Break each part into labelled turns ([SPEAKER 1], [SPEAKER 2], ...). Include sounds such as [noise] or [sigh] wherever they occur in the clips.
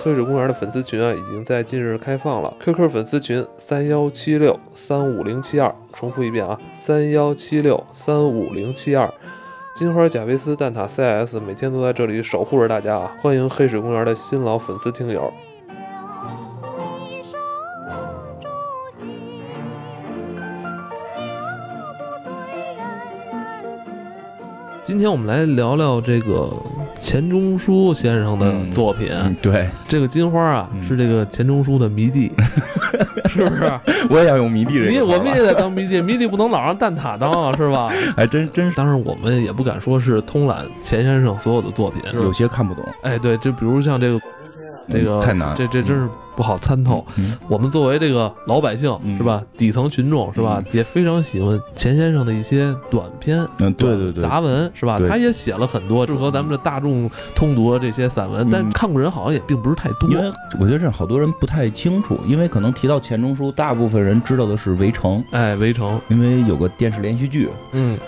[SPEAKER 1] 黑水公园的粉丝群啊，已经在近日开放了。QQ 粉丝群三幺七六三五零七二，重复一遍啊，三幺七六三五零七二。金花贾维斯蛋挞 CS 每天都在这里守护着大家啊！欢迎黑水公园的新老粉丝听友。今天我们来聊聊这个钱钟书先生的作品。
[SPEAKER 2] 嗯，对，
[SPEAKER 1] 这个金花啊，是这个钱钟书的迷弟，[laughs] 是不是？
[SPEAKER 2] 我也要用迷弟这个
[SPEAKER 1] 你我们也得当迷弟，[laughs] 迷弟不能老让蛋挞当啊，是吧？[laughs]
[SPEAKER 2] 哎真真是。
[SPEAKER 1] 当然，我们也不敢说是通览钱先生所有的作品，
[SPEAKER 2] 有些看不懂，
[SPEAKER 1] 哎，对，就比如像这个，这个
[SPEAKER 2] 嗯太难。
[SPEAKER 1] 这这真是不好参透。
[SPEAKER 2] 嗯
[SPEAKER 1] 我们作为这个老百姓，
[SPEAKER 2] 嗯
[SPEAKER 1] 是吧？底层群众，是吧？也非常喜欢钱先生的一些短篇。
[SPEAKER 2] 嗯，对对对，
[SPEAKER 1] 杂文是吧？他也写了很多适合咱们的大众通读的这些散文，
[SPEAKER 2] 嗯
[SPEAKER 1] 但看过人好像也并不是太多。
[SPEAKER 2] 因为我觉得这好多人不太清楚，因为可能提到钱钟书，大部分人知道的是《围城》，
[SPEAKER 1] 哎，围城，
[SPEAKER 2] 因为有个电视连续剧，
[SPEAKER 1] 嗯，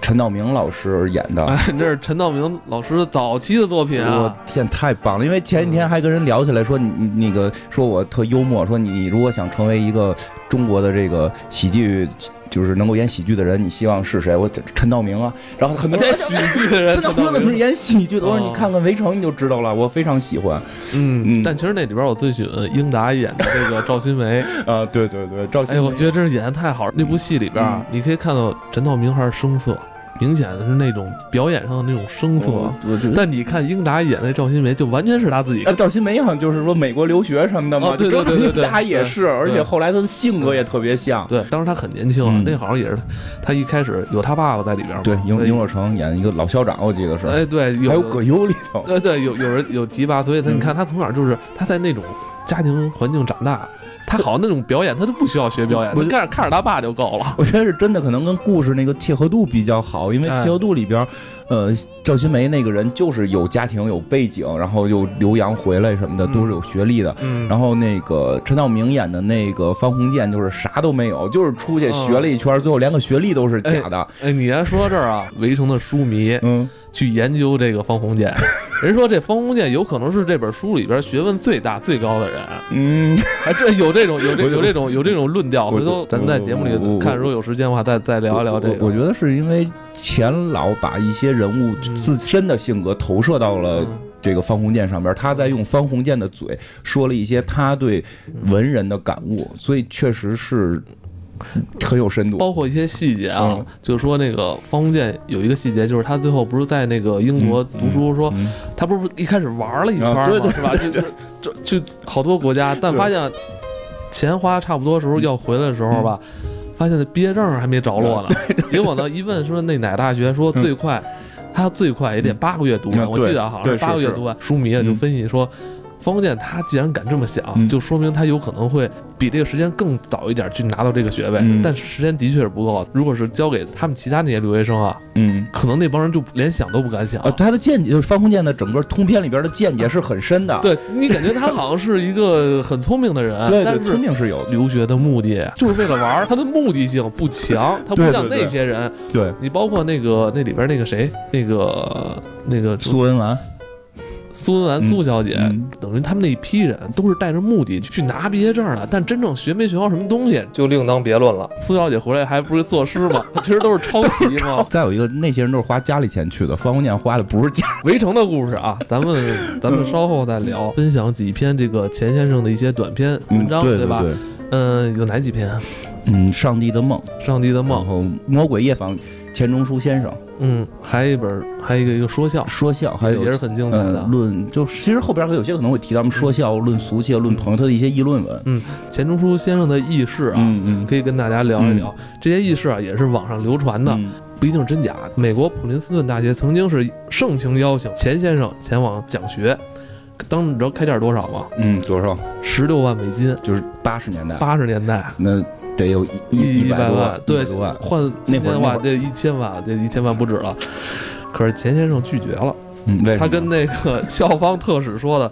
[SPEAKER 2] 陈道明老师演的。
[SPEAKER 1] 哎，这是陈道明老师早期的作品
[SPEAKER 2] 我
[SPEAKER 1] 啊。
[SPEAKER 2] 天，太棒了！因为前几天还跟人聊起来，说你你那个说我特幽默，说你如果想成为一个中国的这个喜剧，就是能够演喜剧的人，你希望是谁？我陈道明啊。然后很多人 [laughs]
[SPEAKER 1] 演喜剧的人，[laughs]
[SPEAKER 2] 陈道明怎么是演喜剧的？我说
[SPEAKER 1] 哦
[SPEAKER 2] 你看看《围城》你就知道了，我非常喜欢
[SPEAKER 1] 嗯，
[SPEAKER 2] 嗯
[SPEAKER 1] 但其实那里边我最喜欢英达演的这个赵新梅。[laughs]
[SPEAKER 2] 啊！对对对，赵新
[SPEAKER 1] 哎，我觉得真是演的太好了。那部戏里边啊，你可以看到陈道明还是生涩，明显的是那种表演上的那种生涩。
[SPEAKER 2] 我我就
[SPEAKER 1] 但你看英达演那赵新梅，就完全是他自己
[SPEAKER 2] 啊，。赵新梅好像就是说美国留学什么的嘛，
[SPEAKER 1] 哦对对对对对
[SPEAKER 2] 他也是，而且后来他的性格也特别像。
[SPEAKER 1] 对，当时他很年轻啊，
[SPEAKER 2] 嗯
[SPEAKER 1] 那好像也是他一开始有他爸爸在里边嘛。
[SPEAKER 2] 对，
[SPEAKER 1] 所以
[SPEAKER 2] 英英若诚演一个老校长，我记得是，
[SPEAKER 1] 哎，对，有
[SPEAKER 2] 还有葛优里头。
[SPEAKER 1] 对对，有有人有提拔，所以你看他从小就是他在那种家庭环境长大，他好像那种表演他都不需要学表演，
[SPEAKER 2] 我
[SPEAKER 1] 看着看着他爸就够了。
[SPEAKER 2] 我觉得是真的，可能跟故事那个契合度比较好，因为
[SPEAKER 1] 哎
[SPEAKER 2] 契合度里边，呃，赵新梅那个人就是有家庭、有背景，然后又留洋回来什么的，
[SPEAKER 1] 嗯
[SPEAKER 2] 都是有学历的。
[SPEAKER 1] 嗯
[SPEAKER 2] 然后那个陈道明演的那个方鸿渐就是啥都没有，就是出去学了一圈，最后连个学历都是假的。
[SPEAKER 1] 哎，你还说到这儿啊，围城的书迷
[SPEAKER 2] 嗯，
[SPEAKER 1] 去研究这个方鸿渐，[laughs] 人说这方鸿渐有可能是这本书里边学问最大最高的人，
[SPEAKER 2] 嗯，
[SPEAKER 1] 还真有这种有这有这种有这种论调。
[SPEAKER 2] 我
[SPEAKER 1] 回头咱在节目里看，如果有时间的话，再再聊一聊这个。
[SPEAKER 2] 我我觉得是因为钱老把一些人物
[SPEAKER 1] 嗯
[SPEAKER 2] 自身的性格投射到了
[SPEAKER 1] 嗯
[SPEAKER 2] 这个方鸿渐上边，他在用方鸿渐的嘴说了一些他对文人的感悟，所以确实是很有深度。
[SPEAKER 1] 包括一些细节啊，
[SPEAKER 2] 嗯
[SPEAKER 1] 就是说那个方鸿渐有一个细节，就是他最后不是在那个英国读书，说
[SPEAKER 2] 嗯
[SPEAKER 1] 他不是一开始玩了一圈吗？
[SPEAKER 2] 啊对对
[SPEAKER 1] 是吧？就就就就好多国家，但发现钱花差不多时候要回来的时候吧，发现那毕业证还没着落呢。[laughs] 结果呢，一问说那哪大学说最快，他最快也得八个月读完，
[SPEAKER 2] 嗯
[SPEAKER 1] 我记得好像是八个月读完。书迷啊就
[SPEAKER 2] 嗯
[SPEAKER 1] 分析说。方鸿渐他既然敢这么想，
[SPEAKER 2] 嗯
[SPEAKER 1] 就说明他有可能会比这个时间更早一点去拿到这个学位，
[SPEAKER 2] 嗯
[SPEAKER 1] 但是时间的确是不够。如果是交给他们其他那些留学生啊，
[SPEAKER 2] 嗯。
[SPEAKER 1] 可能那帮人就连想都不敢想。
[SPEAKER 2] 呃，他的见解就是方鸿渐的整个通篇里边的见解是很深的，
[SPEAKER 1] 对你感觉他好像是一个很聪明的人，[laughs]
[SPEAKER 2] 对对，
[SPEAKER 1] 但是
[SPEAKER 2] 聪明是有，
[SPEAKER 1] 留学的目的就是为了玩儿，他的目的性不强，[laughs] 他不像那些人。
[SPEAKER 2] 对。
[SPEAKER 1] 你包括那个那里边那个谁，那个那个
[SPEAKER 2] 苏文纨，
[SPEAKER 1] 苏文纨
[SPEAKER 2] 嗯
[SPEAKER 1] 苏小姐，
[SPEAKER 2] 嗯
[SPEAKER 1] 等于他们那一批人都是带着目的去拿毕业证的，但真正学没学到什么东西就另当别论了。苏小姐回来还不是作诗吗？[laughs] 其实都是抄袭嘛。[laughs]
[SPEAKER 2] 再有一个，那些人都是花家里钱去的，方鸿渐花的不是家。
[SPEAKER 1] 围城的故事啊，[laughs] 咱们咱们稍后再聊，分享几篇这个钱先生的一些短篇文章，吧？
[SPEAKER 2] 对对，
[SPEAKER 1] 嗯，有哪几篇？
[SPEAKER 2] 嗯，上帝的梦，
[SPEAKER 1] 上帝的
[SPEAKER 2] 然
[SPEAKER 1] 梦，
[SPEAKER 2] 后魔鬼夜访钱钟书先生
[SPEAKER 1] 嗯，还有一本，还有一个一个说笑，
[SPEAKER 2] 说笑，还有
[SPEAKER 1] 也是很精彩的
[SPEAKER 2] 呃。论，就其实后边还有些可能会提到们说笑、论俗气、论朋友他的一些议论文。
[SPEAKER 1] 嗯钱钟书先生的轶事啊，
[SPEAKER 2] 嗯嗯，
[SPEAKER 1] 可以跟大家聊一聊。这些轶事啊，也是网上流传的，
[SPEAKER 2] 嗯
[SPEAKER 1] 不一定真假。美国普林斯顿大学曾经是盛情邀请钱先生前往讲学，当你知道开价多少吗？
[SPEAKER 2] 嗯，多少？
[SPEAKER 1] 十六万美金，
[SPEAKER 2] 就是八十年代，
[SPEAKER 1] 八十年代
[SPEAKER 2] 那得有一
[SPEAKER 1] 一百万，对。换今天的话
[SPEAKER 2] 那会儿
[SPEAKER 1] 这一千万，这一千万不止了。可是钱先生拒绝了，他跟那个校方特使说的：“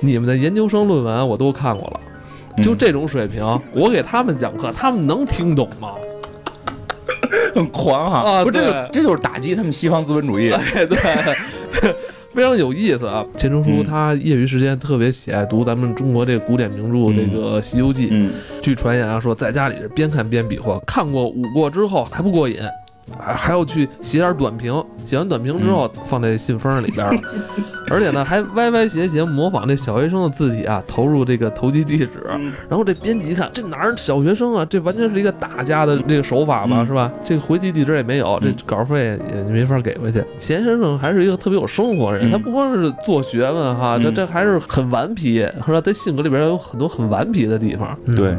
[SPEAKER 1] 你们的研究生论文我都看过了，
[SPEAKER 2] 嗯
[SPEAKER 1] 就这种水平，我给他们讲课，他们能听懂吗？” [laughs]
[SPEAKER 2] 很狂哈，
[SPEAKER 1] 啊
[SPEAKER 2] 不，这
[SPEAKER 1] 个
[SPEAKER 2] 这就是打击他们西方资本主义。[laughs]
[SPEAKER 1] 哎，对。非常有意思啊。钱钟书
[SPEAKER 2] 嗯。
[SPEAKER 1] 他业余时间特别喜爱读咱们中国这个古典名著这个《西游记》，
[SPEAKER 2] 嗯。
[SPEAKER 1] 据传言啊，说在家里是边看边比划，看过五过之后还不过瘾，还还要去写点短评，写完短评之后放在信封里边了，[laughs] 而且呢还歪歪斜斜模仿这小学生的字体啊，投入这个投机地址。
[SPEAKER 2] 嗯
[SPEAKER 1] 然后这编辑一看，这哪儿小学生啊，这完全是一个大家的这个手法嘛，
[SPEAKER 2] 嗯
[SPEAKER 1] 是吧？这个回寄地址也没有，这
[SPEAKER 2] 嗯
[SPEAKER 1] 稿费也没法给回去。钱先生还是一个特别有生活的人，
[SPEAKER 2] 嗯
[SPEAKER 1] 他不光是做学问哈，这
[SPEAKER 2] 嗯
[SPEAKER 1] 这还是很顽皮，是吧？在性格里边有很多很顽皮的地方。嗯
[SPEAKER 2] 对，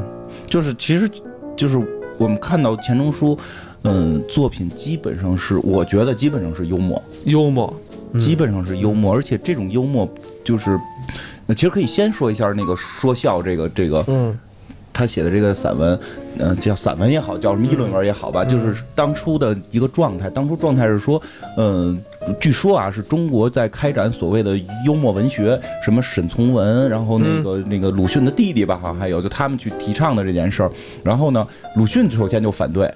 [SPEAKER 2] 就是其实就是我们看到钱钟书，嗯，作品基本上是我觉得基本上是幽默，
[SPEAKER 1] 幽默，嗯
[SPEAKER 2] 基本上是幽默，而且这种幽默就是。呃其实可以先说一下那个说笑这个这个
[SPEAKER 1] 嗯
[SPEAKER 2] 他写的这个散文，嗯、叫散文也好，叫什么议论文也好吧，
[SPEAKER 1] 嗯
[SPEAKER 2] 就是当初的一个状态。当初状态是说，嗯、据说啊，是中国在开展所谓的幽默文学，什么沈从文，然后那个、那个鲁迅的弟弟吧，好像还有就他们去提倡的这件事儿。然后呢，鲁迅首先就反对，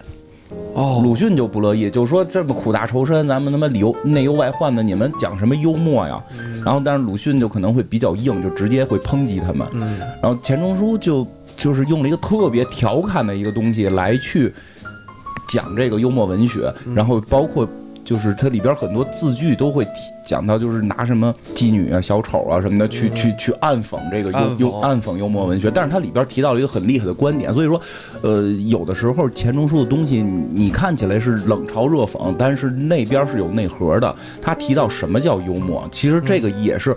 [SPEAKER 1] 哦，
[SPEAKER 2] 鲁迅就不乐意，就说这么苦大仇深，咱们他妈里忧内忧外患的，你们讲什么幽默呀？然后，但是鲁迅就可能会比较硬，就直接会抨击他们。
[SPEAKER 1] 嗯
[SPEAKER 2] 然后钱钟书就就是用了一个特别调侃的一个东西来去讲这个幽默文学，
[SPEAKER 1] 嗯
[SPEAKER 2] 然后包括。就是它里边很多字句都会提讲到，就是拿什么妓女啊、小丑啊什么的去、去去暗讽这个幽幽暗讽幽默文学，但是它里边提到了一个很厉害的观点，所以说，呃，有的时候钱钟书的东西你你看起来是冷嘲热讽，但是那边是有内核的。他提到什么叫幽默，其实这个也是，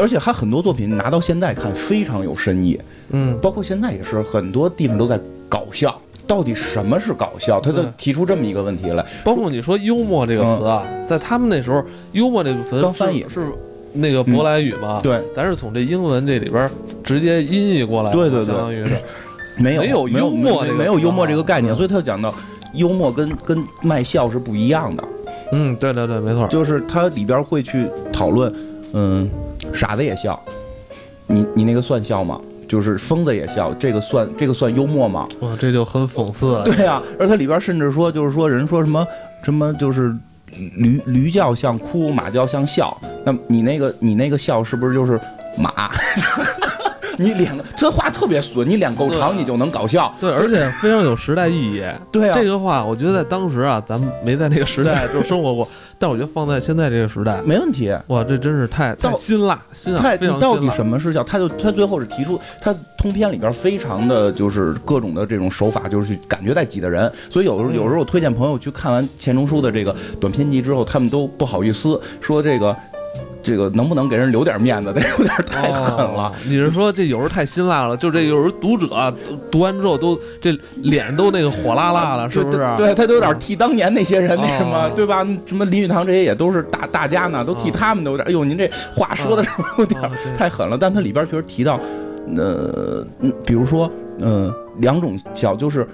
[SPEAKER 2] 而且他很多作品拿到现在看非常有深意。
[SPEAKER 1] 嗯
[SPEAKER 2] 包括现在也是很多地方都在搞笑。到底什么是搞笑？他就提出这么一个问题来。
[SPEAKER 1] 包括你说幽默这个词啊，在他们那时候，幽默这个词
[SPEAKER 2] 嗯刚翻译。
[SPEAKER 1] 是是那个舶来语嘛？
[SPEAKER 2] 对，
[SPEAKER 1] 咱是从这英文这里边直接音译过来的，
[SPEAKER 2] 对对对。
[SPEAKER 1] 相当于是。[laughs]
[SPEAKER 2] 没有
[SPEAKER 1] 没有幽默这个
[SPEAKER 2] 没有幽默这个概念，所以他就讲到幽默跟跟卖笑是不一样的，
[SPEAKER 1] 嗯，对对对，没错，
[SPEAKER 2] 就是它里边会去讨论，嗯，傻子也笑，你你那个算笑吗？就是疯子也笑，这个算这个算幽默吗？
[SPEAKER 1] 哇，这就很讽刺了。
[SPEAKER 2] 对呀、而它里边甚至说，就是说人说什么什么，就是驴驴叫像哭，马叫像笑。那你那个你那个笑是不是就是马？[laughs] 你脸这话特别损，你脸够长，你就能搞笑。
[SPEAKER 1] 对，而且非常有时代意义。[laughs]
[SPEAKER 2] 对啊，
[SPEAKER 1] 这个话，我觉得在当时啊，咱们没在那个时代 [laughs] 就生活过，但我觉得放在现在这个时代，
[SPEAKER 2] 没问题。
[SPEAKER 1] 哇，这真是太太
[SPEAKER 2] 到
[SPEAKER 1] 辛辣，辛辣，
[SPEAKER 2] 太到底。什么是笑？他就他最后是提出，他通篇里边非常的就是各种的这种手法，就是去感觉在挤的人。所以有时候
[SPEAKER 1] 嗯
[SPEAKER 2] 有时候我推荐朋友去看完钱钟书的这个短篇集之后，他们都不好意思说这个这个能不能给人留点面子，[laughs] 得有点太狠了
[SPEAKER 1] 哦。你是说这有时候太辛辣了？就这有时候读者啊读完之后都这脸都那个火辣辣了，是不是？
[SPEAKER 2] 对，他都有点替当年那些人那什么，
[SPEAKER 1] 哦
[SPEAKER 2] 对吧？什么林语堂这些也都是大大家呢，都替
[SPEAKER 1] 哦
[SPEAKER 2] 他们都有点。哎呦，您这话说的是不是有点太狠了？但它里边确实提到，呃，嗯比如说，嗯、两种小，就是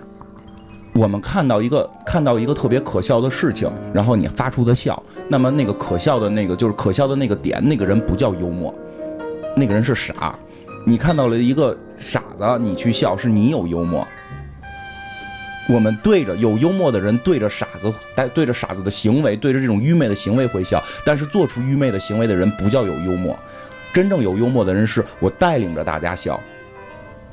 [SPEAKER 2] 我们看到一个看到一个特别可笑的事情，然后你发出的笑，那么那个可笑的那个就是可笑的那个点，那个人不叫幽默，那个人是傻。你看到了一个傻子，你去笑，是你有幽默。我们对着有幽默的人，对着傻子，带对着傻子的行为，对着这种愚昧的行为会笑，但是做出愚昧的行为的人不叫有幽默。真正有幽默的人是我带领着大家笑，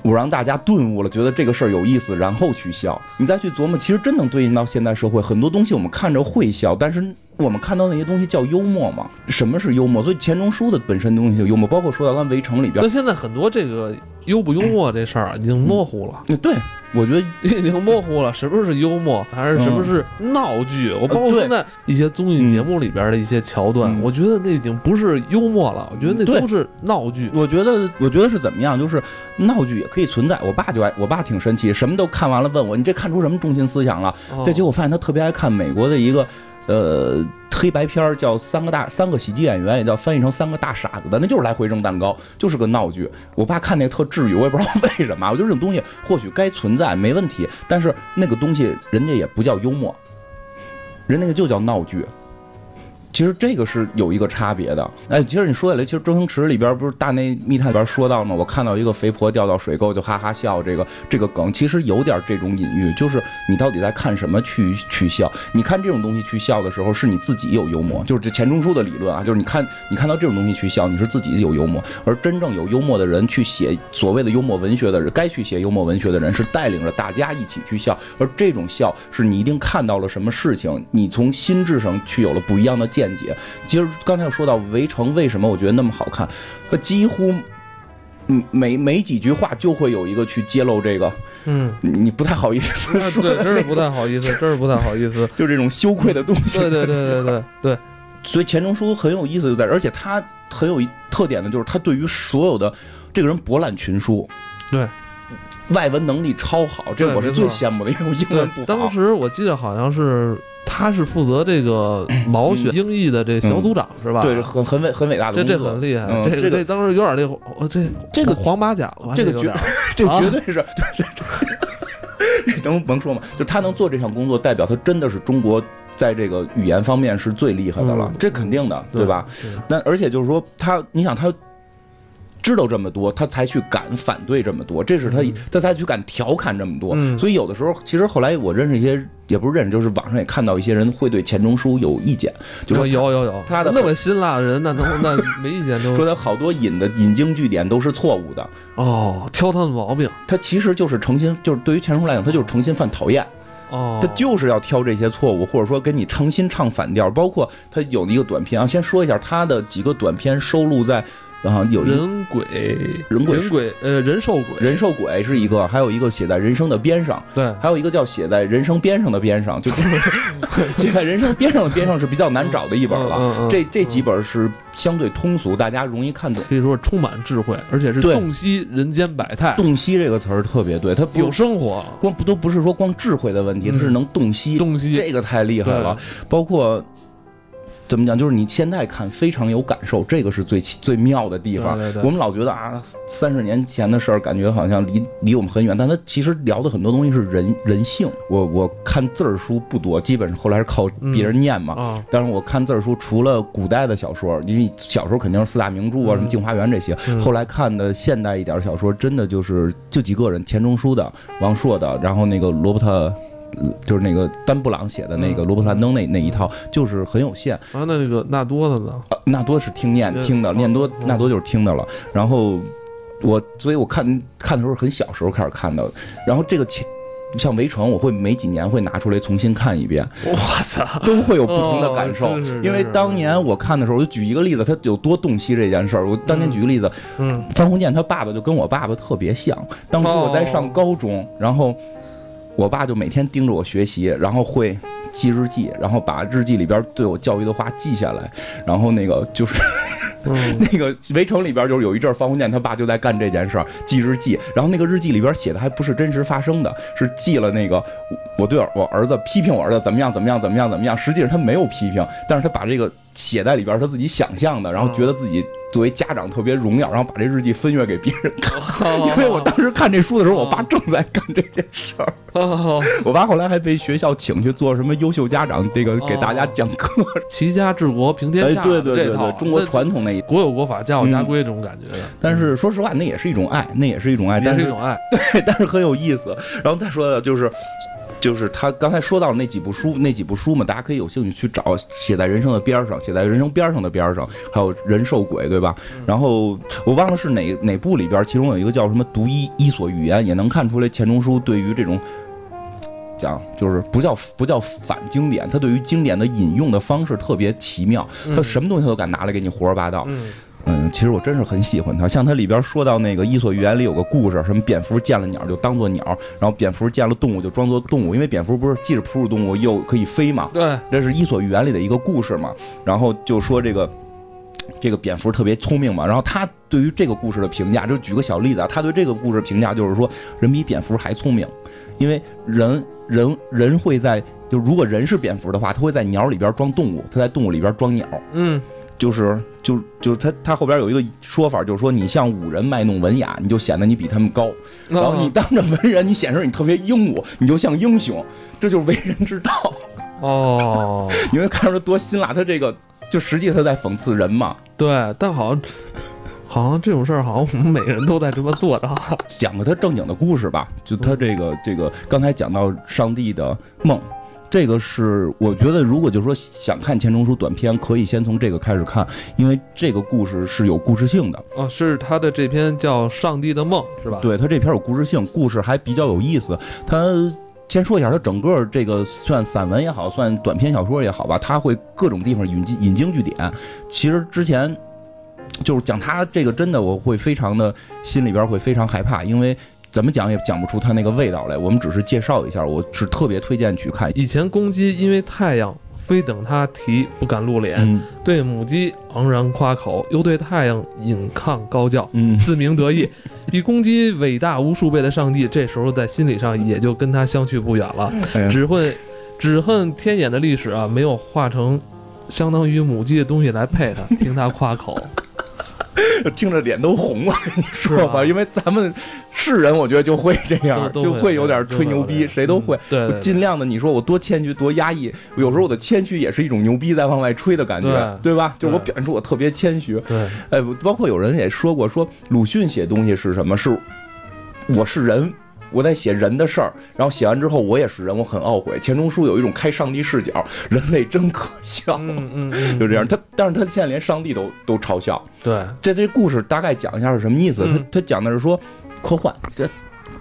[SPEAKER 2] 我让大家顿悟了，觉得这个事儿有意思，然后去笑。你再去琢磨，其实真能对应到现代社会，很多东西我们看着会笑，但是我们看到那些东西叫幽默吗？什么是幽默？所以钱钟书的本身东西就幽默，包括说到咱《围城》里边
[SPEAKER 1] 那，现在很多这个幽不幽默这事儿啊已经模糊了，
[SPEAKER 2] 嗯对我觉得 [laughs]
[SPEAKER 1] 已经模糊了，什么是幽默，还是什么是闹剧？我包括现在一些综艺节目里边的一些桥段，
[SPEAKER 2] 嗯
[SPEAKER 1] 我觉得那已经不是幽默了，我觉得那都是闹剧。
[SPEAKER 2] 我觉得，我觉得是怎么样？就是闹剧也可以存在。我爸就爱，我爸挺神奇，什么都看完了，问我你这看出什么中心思想了？
[SPEAKER 1] 哦
[SPEAKER 2] 这结果我发现他特别爱看美国的一个呃黑白片，叫《三个大三个喜剧演员》，也叫翻译成《三个大傻子》的，那就是来回扔蛋糕，就是个闹剧。我爸看那个特治愈，我也不知道为什么。我觉得这种东西或许该存在没问题，但是那个东西人家也不叫幽默，人那个就叫闹剧。其实这个是有一个差别的。哎，其实你说起来，其实周星驰里边不是《大内密探》里边说到吗？我看到一个肥婆掉到水沟就哈哈笑，这个这个梗其实有点这种隐喻，就是你到底在看什么去去笑？你看这种东西去笑的时候，是你自己有幽默，就是这钱钟书的理论啊，就是你看你看到这种东西去笑，你是自己有幽默，而真正有幽默的人去写所谓的幽默文学的人，该去写幽默文学的人是带领着大家一起去笑，而这种笑是你一定看到了什么事情，你从心智上去有了不一样的见解。其实刚才又说到《围城》，为什么我觉得那么好看？它几乎，嗯，每每几句话就会有一个去揭露这个，
[SPEAKER 1] 嗯，
[SPEAKER 2] 你不太好意思说
[SPEAKER 1] 对，
[SPEAKER 2] 的
[SPEAKER 1] 真是不太好意思，真是不太好意思。
[SPEAKER 2] 就这种羞愧的东西。
[SPEAKER 1] 对对对对对对，
[SPEAKER 2] 所以钱钟书很有意思就在这，而且他很有一特点的就是他对于所有的这个人博览群书，
[SPEAKER 1] 对
[SPEAKER 2] 外文能力超好，这我是最羡慕的，因为我英
[SPEAKER 1] 对
[SPEAKER 2] 文不好。
[SPEAKER 1] 当时我记得好像是他是负责这个 [clears throat] 毛选英译的这小组长是吧？
[SPEAKER 2] 对，很很伟很伟大的
[SPEAKER 1] 这这很厉害，这
[SPEAKER 2] 嗯这
[SPEAKER 1] 当时有点这哦这
[SPEAKER 2] 这个
[SPEAKER 1] 黄马甲了吧？
[SPEAKER 2] 这个绝 [laughs] 这
[SPEAKER 1] 啊
[SPEAKER 2] 绝对是，[laughs] 能能说吗？就他能做这项工作，代表他真的是中国在这个语言方面是最厉害的了，
[SPEAKER 1] 嗯
[SPEAKER 2] 这肯定的，对吧？？那而且就是说，他你想他。知道这么多，他才去敢反对这么多，这是他、
[SPEAKER 1] 嗯
[SPEAKER 2] 他才去敢调侃这么多。
[SPEAKER 1] 嗯
[SPEAKER 2] 所以有的时候，其实后来我认识一些，也不是认识，就是网上也看到一些人会对钱钟书有意见，就说
[SPEAKER 1] 有有有有，
[SPEAKER 2] 他的
[SPEAKER 1] 那么辛辣的人，那能那没意见 [laughs] 都
[SPEAKER 2] 说他好多引的引经据典都是错误的，
[SPEAKER 1] 哦挑他的毛病
[SPEAKER 2] 他其实就是诚心，就是对于钱钟书来讲，他就是诚心犯讨厌。
[SPEAKER 1] 哦，
[SPEAKER 2] 他就是要挑这些错误，或者说跟你诚心唱反调。包括他有一个短片啊，先说一下他的几个短片收录在，然后有一
[SPEAKER 1] 人鬼
[SPEAKER 2] 人鬼
[SPEAKER 1] 人鬼呃人兽鬼。
[SPEAKER 2] 人兽鬼是一个，还有一个写在人生的边上，
[SPEAKER 1] 对。
[SPEAKER 2] 还有一个叫写在人生边上的边上，就 [laughs] 写在人生边上的边上是比较难找的一本了。
[SPEAKER 1] 嗯嗯嗯
[SPEAKER 2] 这这几本是相对通俗，大家容易看懂。
[SPEAKER 1] 可以说充满智慧，而且是
[SPEAKER 2] 对。
[SPEAKER 1] 洞悉人间百态，
[SPEAKER 2] 洞悉这个词儿特别对，它不
[SPEAKER 1] 有生活，
[SPEAKER 2] 光不都不是说光智慧的问题，它是
[SPEAKER 1] 嗯。
[SPEAKER 2] 能洞悉。
[SPEAKER 1] 洞悉。
[SPEAKER 2] 这个太厉害了，包括怎么讲，就是你现在看非常有感受，这个是最最妙的地方。
[SPEAKER 1] 对对对
[SPEAKER 2] 我们老觉得啊，三十年前的事儿，感觉好像离离我们很远，但它其实聊的很多东西是人人性。我我看字儿书不多，基本上后来是靠别人念嘛。
[SPEAKER 1] 啊，
[SPEAKER 2] 但是我看字儿书，除了古代的小说，因为小时候肯定是四大名著啊，
[SPEAKER 1] 嗯
[SPEAKER 2] 什么《镜花缘》这些。
[SPEAKER 1] 嗯
[SPEAKER 2] 后来看的现代一点的小说，真的就是就几个人：钱钟书的、王朔的，然后那个罗伯特，呃就是那个丹布朗写的那个
[SPEAKER 1] 嗯
[SPEAKER 2] 罗伯特·兰登那那一套，就是很有限。
[SPEAKER 1] 啊，那那个纳多的呢，
[SPEAKER 2] 啊，纳多是听念
[SPEAKER 1] 嗯
[SPEAKER 2] 听的，
[SPEAKER 1] 嗯
[SPEAKER 2] 念多纳多就是听的了。然后我，所以我看看的时候很小时候开始看的，然后这个前像《围城》，我会每几年会拿出来重新看一遍，
[SPEAKER 1] 我操，
[SPEAKER 2] 都会有不同的感受。
[SPEAKER 1] 哦
[SPEAKER 2] 因为当年我看的时候，我就举一个例子，他有多洞悉这件事儿。我当年举个例子，
[SPEAKER 1] 嗯
[SPEAKER 2] 方鸿渐他爸爸就跟我爸爸特别像。当初我在上高中，然后我爸就每天盯着我学习，然后会记日记，然后把日记里边对我教育的话记下来，然后那个就是。[laughs]
[SPEAKER 1] 嗯
[SPEAKER 2] 那个《围城》里边就是有一阵儿方鸿渐他爸就在干这件事儿，记日记。然后那个日记里边写的还不是真实发生的，是记了那个我对我儿子批评我儿子怎么样怎么样怎么样怎么样。实际上他没有批评，但是他把这个写在里边，他自己想象的，然后觉得自己作为家长特别荣耀，然后把这日记分阅给别人看。[laughs] 因为我当时看这书的时候，我爸正在干这件事儿。
[SPEAKER 1] 哦 [laughs]
[SPEAKER 2] 我爸后来还被学校请去做什么优秀家长，这个给大家讲课。
[SPEAKER 1] 齐家治国平天
[SPEAKER 2] 哎，
[SPEAKER 1] 下，
[SPEAKER 2] 对对对对，中国传统那一。
[SPEAKER 1] 国有国法，家有家规这种感觉，
[SPEAKER 2] 但是说实话，那也是一种爱，那也是一种爱，但是
[SPEAKER 1] 一种爱，[laughs]
[SPEAKER 2] 对，但是很有意思。然后再说的就是，就是他刚才说到那几部书，那几部书嘛，大家可以有兴趣去找，写在人生的边上，写在人生边上的边上，还有人兽鬼，对吧？然后我忘了是哪哪部里边，其中有一个叫什么《读伊伊索寓言》，也能看出来钱钟书对于这种。讲就是不叫不叫反经典，他对于经典的引用的方式特别奇妙，他什么东西他都敢拿来给你胡说八道。
[SPEAKER 1] 嗯
[SPEAKER 2] 嗯，其实我真是很喜欢他。像他里边说到那个《伊索寓言》里有个故事，什么蝙蝠见了鸟就当做鸟，然后蝙蝠见了动物就装作动物，因为蝙蝠不是既是哺乳动物又可以飞嘛，
[SPEAKER 1] 对，
[SPEAKER 2] 这是《伊索寓言》里的一个故事嘛。然后就说这个这个蝙蝠特别聪明嘛，然后他对于这个故事的评价，就举个小例子啊，他对这个故事评价就是说，人比蝙蝠还聪明，因为人人人会在就如果人是蝙蝠的话，他会在鸟里边装动物，他在动物里边装鸟。
[SPEAKER 1] 嗯
[SPEAKER 2] 就是就就是他他后边有一个说法，就是说你向武人卖弄文雅，你就显得你比他们高；然后你当着文人，你显示你特别英武，你就像英雄，这就是为人之道。
[SPEAKER 1] 哦，[laughs]
[SPEAKER 2] 你会看出多辛辣，他这个就实际他在讽刺人嘛。
[SPEAKER 1] 对，但好像好像这种事儿，好像我们每个人都在这么做的。
[SPEAKER 2] 讲个他正经的故事吧，就他这个这个刚才讲到上帝的梦。这个是我觉得，如果就是说想看钱钟书短片，可以先从这个开始看，因为这个故事是有故事性的。
[SPEAKER 1] 哦，是他的这篇叫《上帝的梦》，是吧？
[SPEAKER 2] 对他这篇有故事性，故事还比较有意思。他先说一下，他整个这个算散文也好，算短篇小说也好吧，他会各种地方引经引经据典。其实之前就是讲他这个，真的我会非常的心里边会非常害怕，因为。怎么讲也讲不出它那个味道来，我们只是介绍一下。我是特别推荐去看。
[SPEAKER 1] 以前公鸡因为太阳，非等它啼不敢露脸，对母鸡昂然夸口，又对太阳引抗高叫，自鸣得意。[laughs] 比公鸡伟大无数倍的上帝，这时候在心理上也就跟他相去不远了。只会只恨天眼的历史啊，没有化成相当于母鸡的东西来配它，[laughs] 听它夸口。
[SPEAKER 2] 听着脸都红了，你说吧，因为咱们是人，我觉得就会这样，就会有点吹牛逼，谁都会。
[SPEAKER 1] 对，
[SPEAKER 2] 尽量的，你说我多谦虚，多压抑，有时候我的谦虚也是一种牛逼在往外吹的感觉，对吧？就我表现出我特别谦虚。
[SPEAKER 1] 对，
[SPEAKER 2] 哎，包括有人也说过，说鲁迅写东西是什么？是我是人。我在写人的事儿，然后写完之后我也是人，我很懊悔。钱钟书有一种开上帝视角，人类真可笑，
[SPEAKER 1] 嗯嗯，[laughs]
[SPEAKER 2] 就这样。他，但是他现在连上帝都都嘲笑。
[SPEAKER 1] 对，
[SPEAKER 2] 这这故事大概讲一下是什么意思？他他讲的是说科幻，这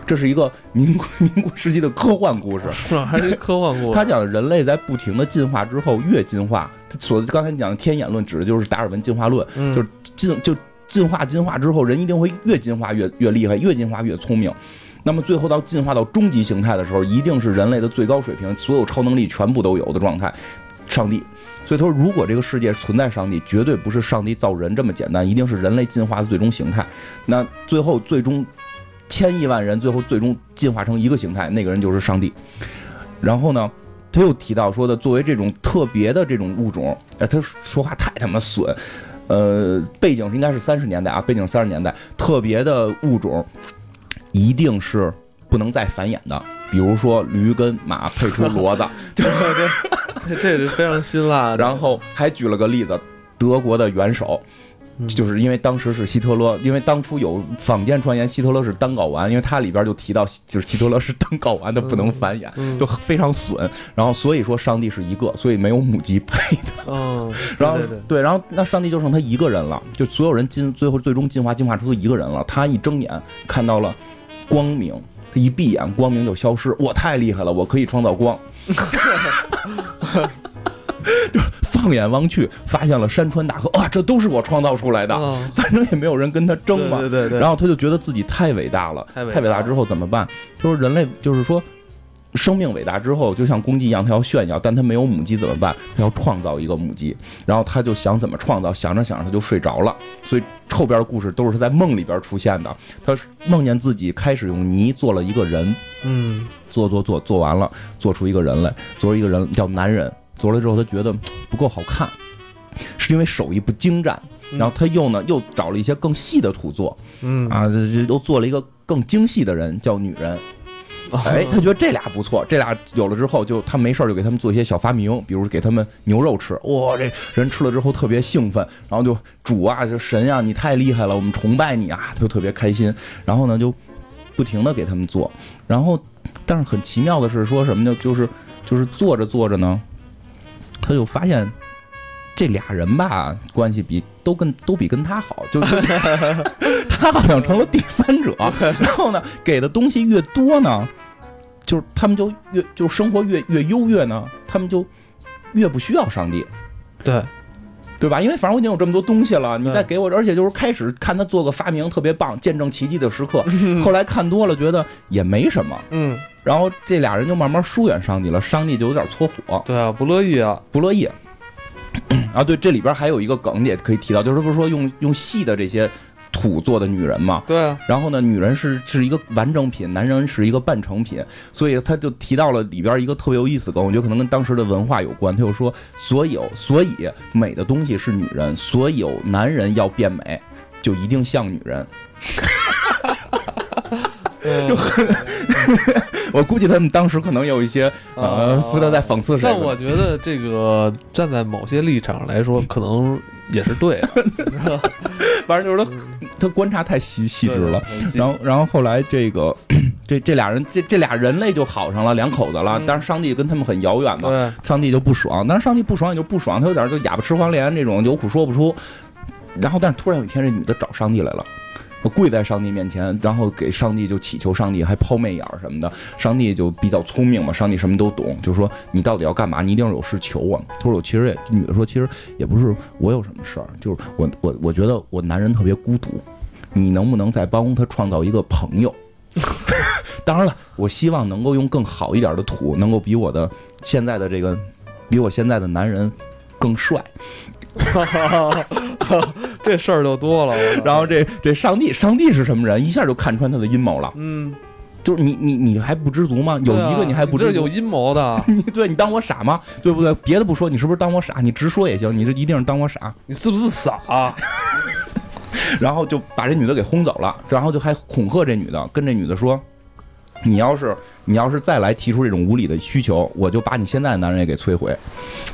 [SPEAKER 2] 这是一个民国 [laughs] 民国时期的科幻故事，
[SPEAKER 1] 是吧？还是科幻故事？
[SPEAKER 2] 他讲人类在不停的进化之后越进化，所刚才讲的天眼论指的就是达尔文进化论，就是进就进化进化之后，人一定会越进化越越厉害，越进化越聪明。那么最后到进化到终极形态的时候，一定是人类的最高水平，所有超能力全部都有的状态，上帝。所以他说，如果这个世界存在上帝，绝对不是上帝造人这么简单，一定是人类进化的最终形态。那最后最终千亿万人最后最终进化成一个形态，那个人就是上帝。然后呢，他又提到说的，作为这种特别的这种物种，哎，他说话太他妈损。呃，背景是应该是三十年代啊，背景三十年代，特别的物种。一定是不能再繁衍的，比如说驴跟马配出骡子，[laughs]
[SPEAKER 1] 对对，这这非常辛辣。
[SPEAKER 2] 然后还举了个例子，德国的元首，就是因为当时是希特勒，因为当初有坊间传言希特勒是单睾丸，因为它里边就提到就是希特勒是单睾丸的，不能繁衍，就非常损。然后所以说上帝是一个，所以没有母鸡配的。
[SPEAKER 1] 嗯，
[SPEAKER 2] 然后对，然后那上帝就剩他一个人了，就所有人进最后最终进化进化出一个人了。他一睁眼看到了。光明，他一闭眼，光明就消失。我太厉害了，我可以创造光。就 [laughs] 放眼望去，发现了山川大河，哇，这都是我创造出来的。[laughs] 反正也没有人跟他争嘛。
[SPEAKER 1] 对对对。
[SPEAKER 2] 然后他就觉得自己太伟大了，太
[SPEAKER 1] 伟
[SPEAKER 2] 大之后怎么办？就是人类，就是说。生命伟大之后，就像公鸡一样，它要炫耀，但它没有母鸡怎么办？它要创造一个母鸡，然后他就想怎么创造，想着想着他就睡着了。所以后边的故事都是他在梦里边出现的。他梦见自己开始用泥做了一个人，
[SPEAKER 1] 嗯，
[SPEAKER 2] 做做做做完了，做出一个人来，做出一个人叫男人。做了之后，他觉得 [tsk] 不够好看，是因为手艺不精湛。然后他又呢，又找了一些更细的土做，
[SPEAKER 1] 嗯
[SPEAKER 2] 啊，又做了一个更精细的人，叫女人。哎，他觉得这俩不错，这俩有了之后，就他没事就给他们做一些小发明，比如给他们牛肉吃，哇，这人吃了之后特别兴奋，然后就主啊，就神啊，你太厉害了，我们崇拜你啊，他就特别开心，然后呢就不停的给他们做，然后但是很奇妙的是说什么呢？就是就是做着做着呢，他就发现这俩人吧关系比都跟都比跟他好，就是 [laughs] 他好像成了第三者，[laughs] 然后呢给的东西越多呢。就是他们就越就生活越越优越呢，他们就越不需要上帝，
[SPEAKER 1] 对
[SPEAKER 2] 对吧？因为反正我已经有这么多东西了，你再给我，而且就是开始看他做个发明特别棒，见证奇迹的时刻。后来看多了，觉得也没什么，
[SPEAKER 1] 嗯。
[SPEAKER 2] 然后这俩人就慢慢疏远上帝了，上帝就有点搓火，
[SPEAKER 1] 对啊，不乐意啊，
[SPEAKER 2] 不乐意。[clears throat] 啊，对，这里边还有一个梗也可以提到，就是不是说用用细的这些。土做的女人嘛，
[SPEAKER 1] 对啊，
[SPEAKER 2] 然后呢，女人是是一个完整品，男人是一个半成品，所以他就提到了里边一个特别有意思梗，我觉得可能跟当时的文化有关。他就说，所有所以美的东西是女人，所有男人要变美，就一定像女人。[laughs]
[SPEAKER 1] 就
[SPEAKER 2] 很，[laughs] 我估计他们当时可能有一些呃，福德在讽刺谁。
[SPEAKER 1] 但我觉得这个站在某些立场来说，可能也是对的。[laughs] [laughs]
[SPEAKER 2] 反正就是他，他观察太细细致了。然后，然后后来这个，这这俩人，这这俩人类就好上了，两口子了。但是上帝跟他们很遥远嘛，上帝就不爽。但是上帝不爽也就不爽，他有点就哑巴吃黄连这种，有苦说不出。然后，但是突然有一天，这女的找上帝来了。跪在上帝面前，然后给上帝就祈求上帝，还抛媚眼儿什么的。上帝就比较聪明嘛，上帝什么都懂，就说你到底要干嘛？你一定是有事求我。他说我其实也，女的说其实也不是我有什么事儿，就是我我我觉得我男人特别孤独，你能不能再帮他创造一个朋友？[laughs] 当然了，我希望能够用更好一点的土，能够比我的现在的这个，比我现在的男人更帅。[laughs]
[SPEAKER 1] 这事儿就多了，
[SPEAKER 2] 然后这这上帝，上帝是什么人？一下就看穿他的阴谋了。
[SPEAKER 1] 嗯，
[SPEAKER 2] 就是你你你还不知足吗？有一个你还不知
[SPEAKER 1] 足？有阴谋的。[laughs]
[SPEAKER 2] 你对你当我傻吗？对不对？别的不说，你是不是当我傻？你直说也行。你这一定是当我傻。
[SPEAKER 1] 你是不是傻？[laughs]
[SPEAKER 2] 然后就把这女的给轰走了，然后就还恐吓这女的，跟这女的说：“你要是你要是再来提出这种无理的需求，我就把你现在的男人也给摧毁。”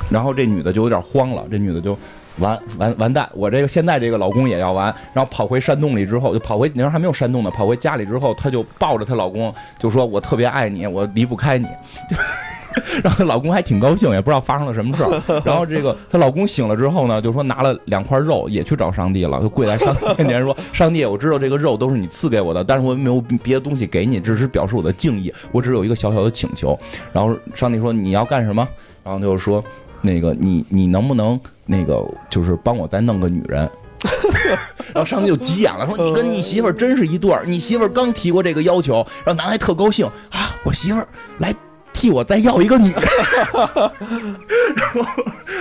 [SPEAKER 2] 然后这女的就有点慌了，这女的就。完完完蛋！我这个现在这个老公也要完，然后跑回山洞里之后，就跑回那时候还没有山洞呢，跑回家里之后，她就抱着她老公，就说我特别爱你，我离不开你。[laughs] 然后她老公还挺高兴，也不知道发生了什么事儿。[laughs] 然后这个她老公醒了之后呢，就说拿了两块肉也去找上帝了，就跪在上帝面前说：“上帝，我知道这个肉都是你赐给我的，但是我没有别的东西给你，只是表示我的敬意。我只有一个小小的请求。”然后上帝说：“你要干什么？”然后就说。那个你你能不能那个就是帮我再弄个女人？[laughs] 然后上帝就急眼了，说你跟你媳妇儿真是一对儿，你媳妇儿刚提过这个要求，然后男孩特高兴啊，我媳妇儿来替我再要一个女人。[laughs] 然后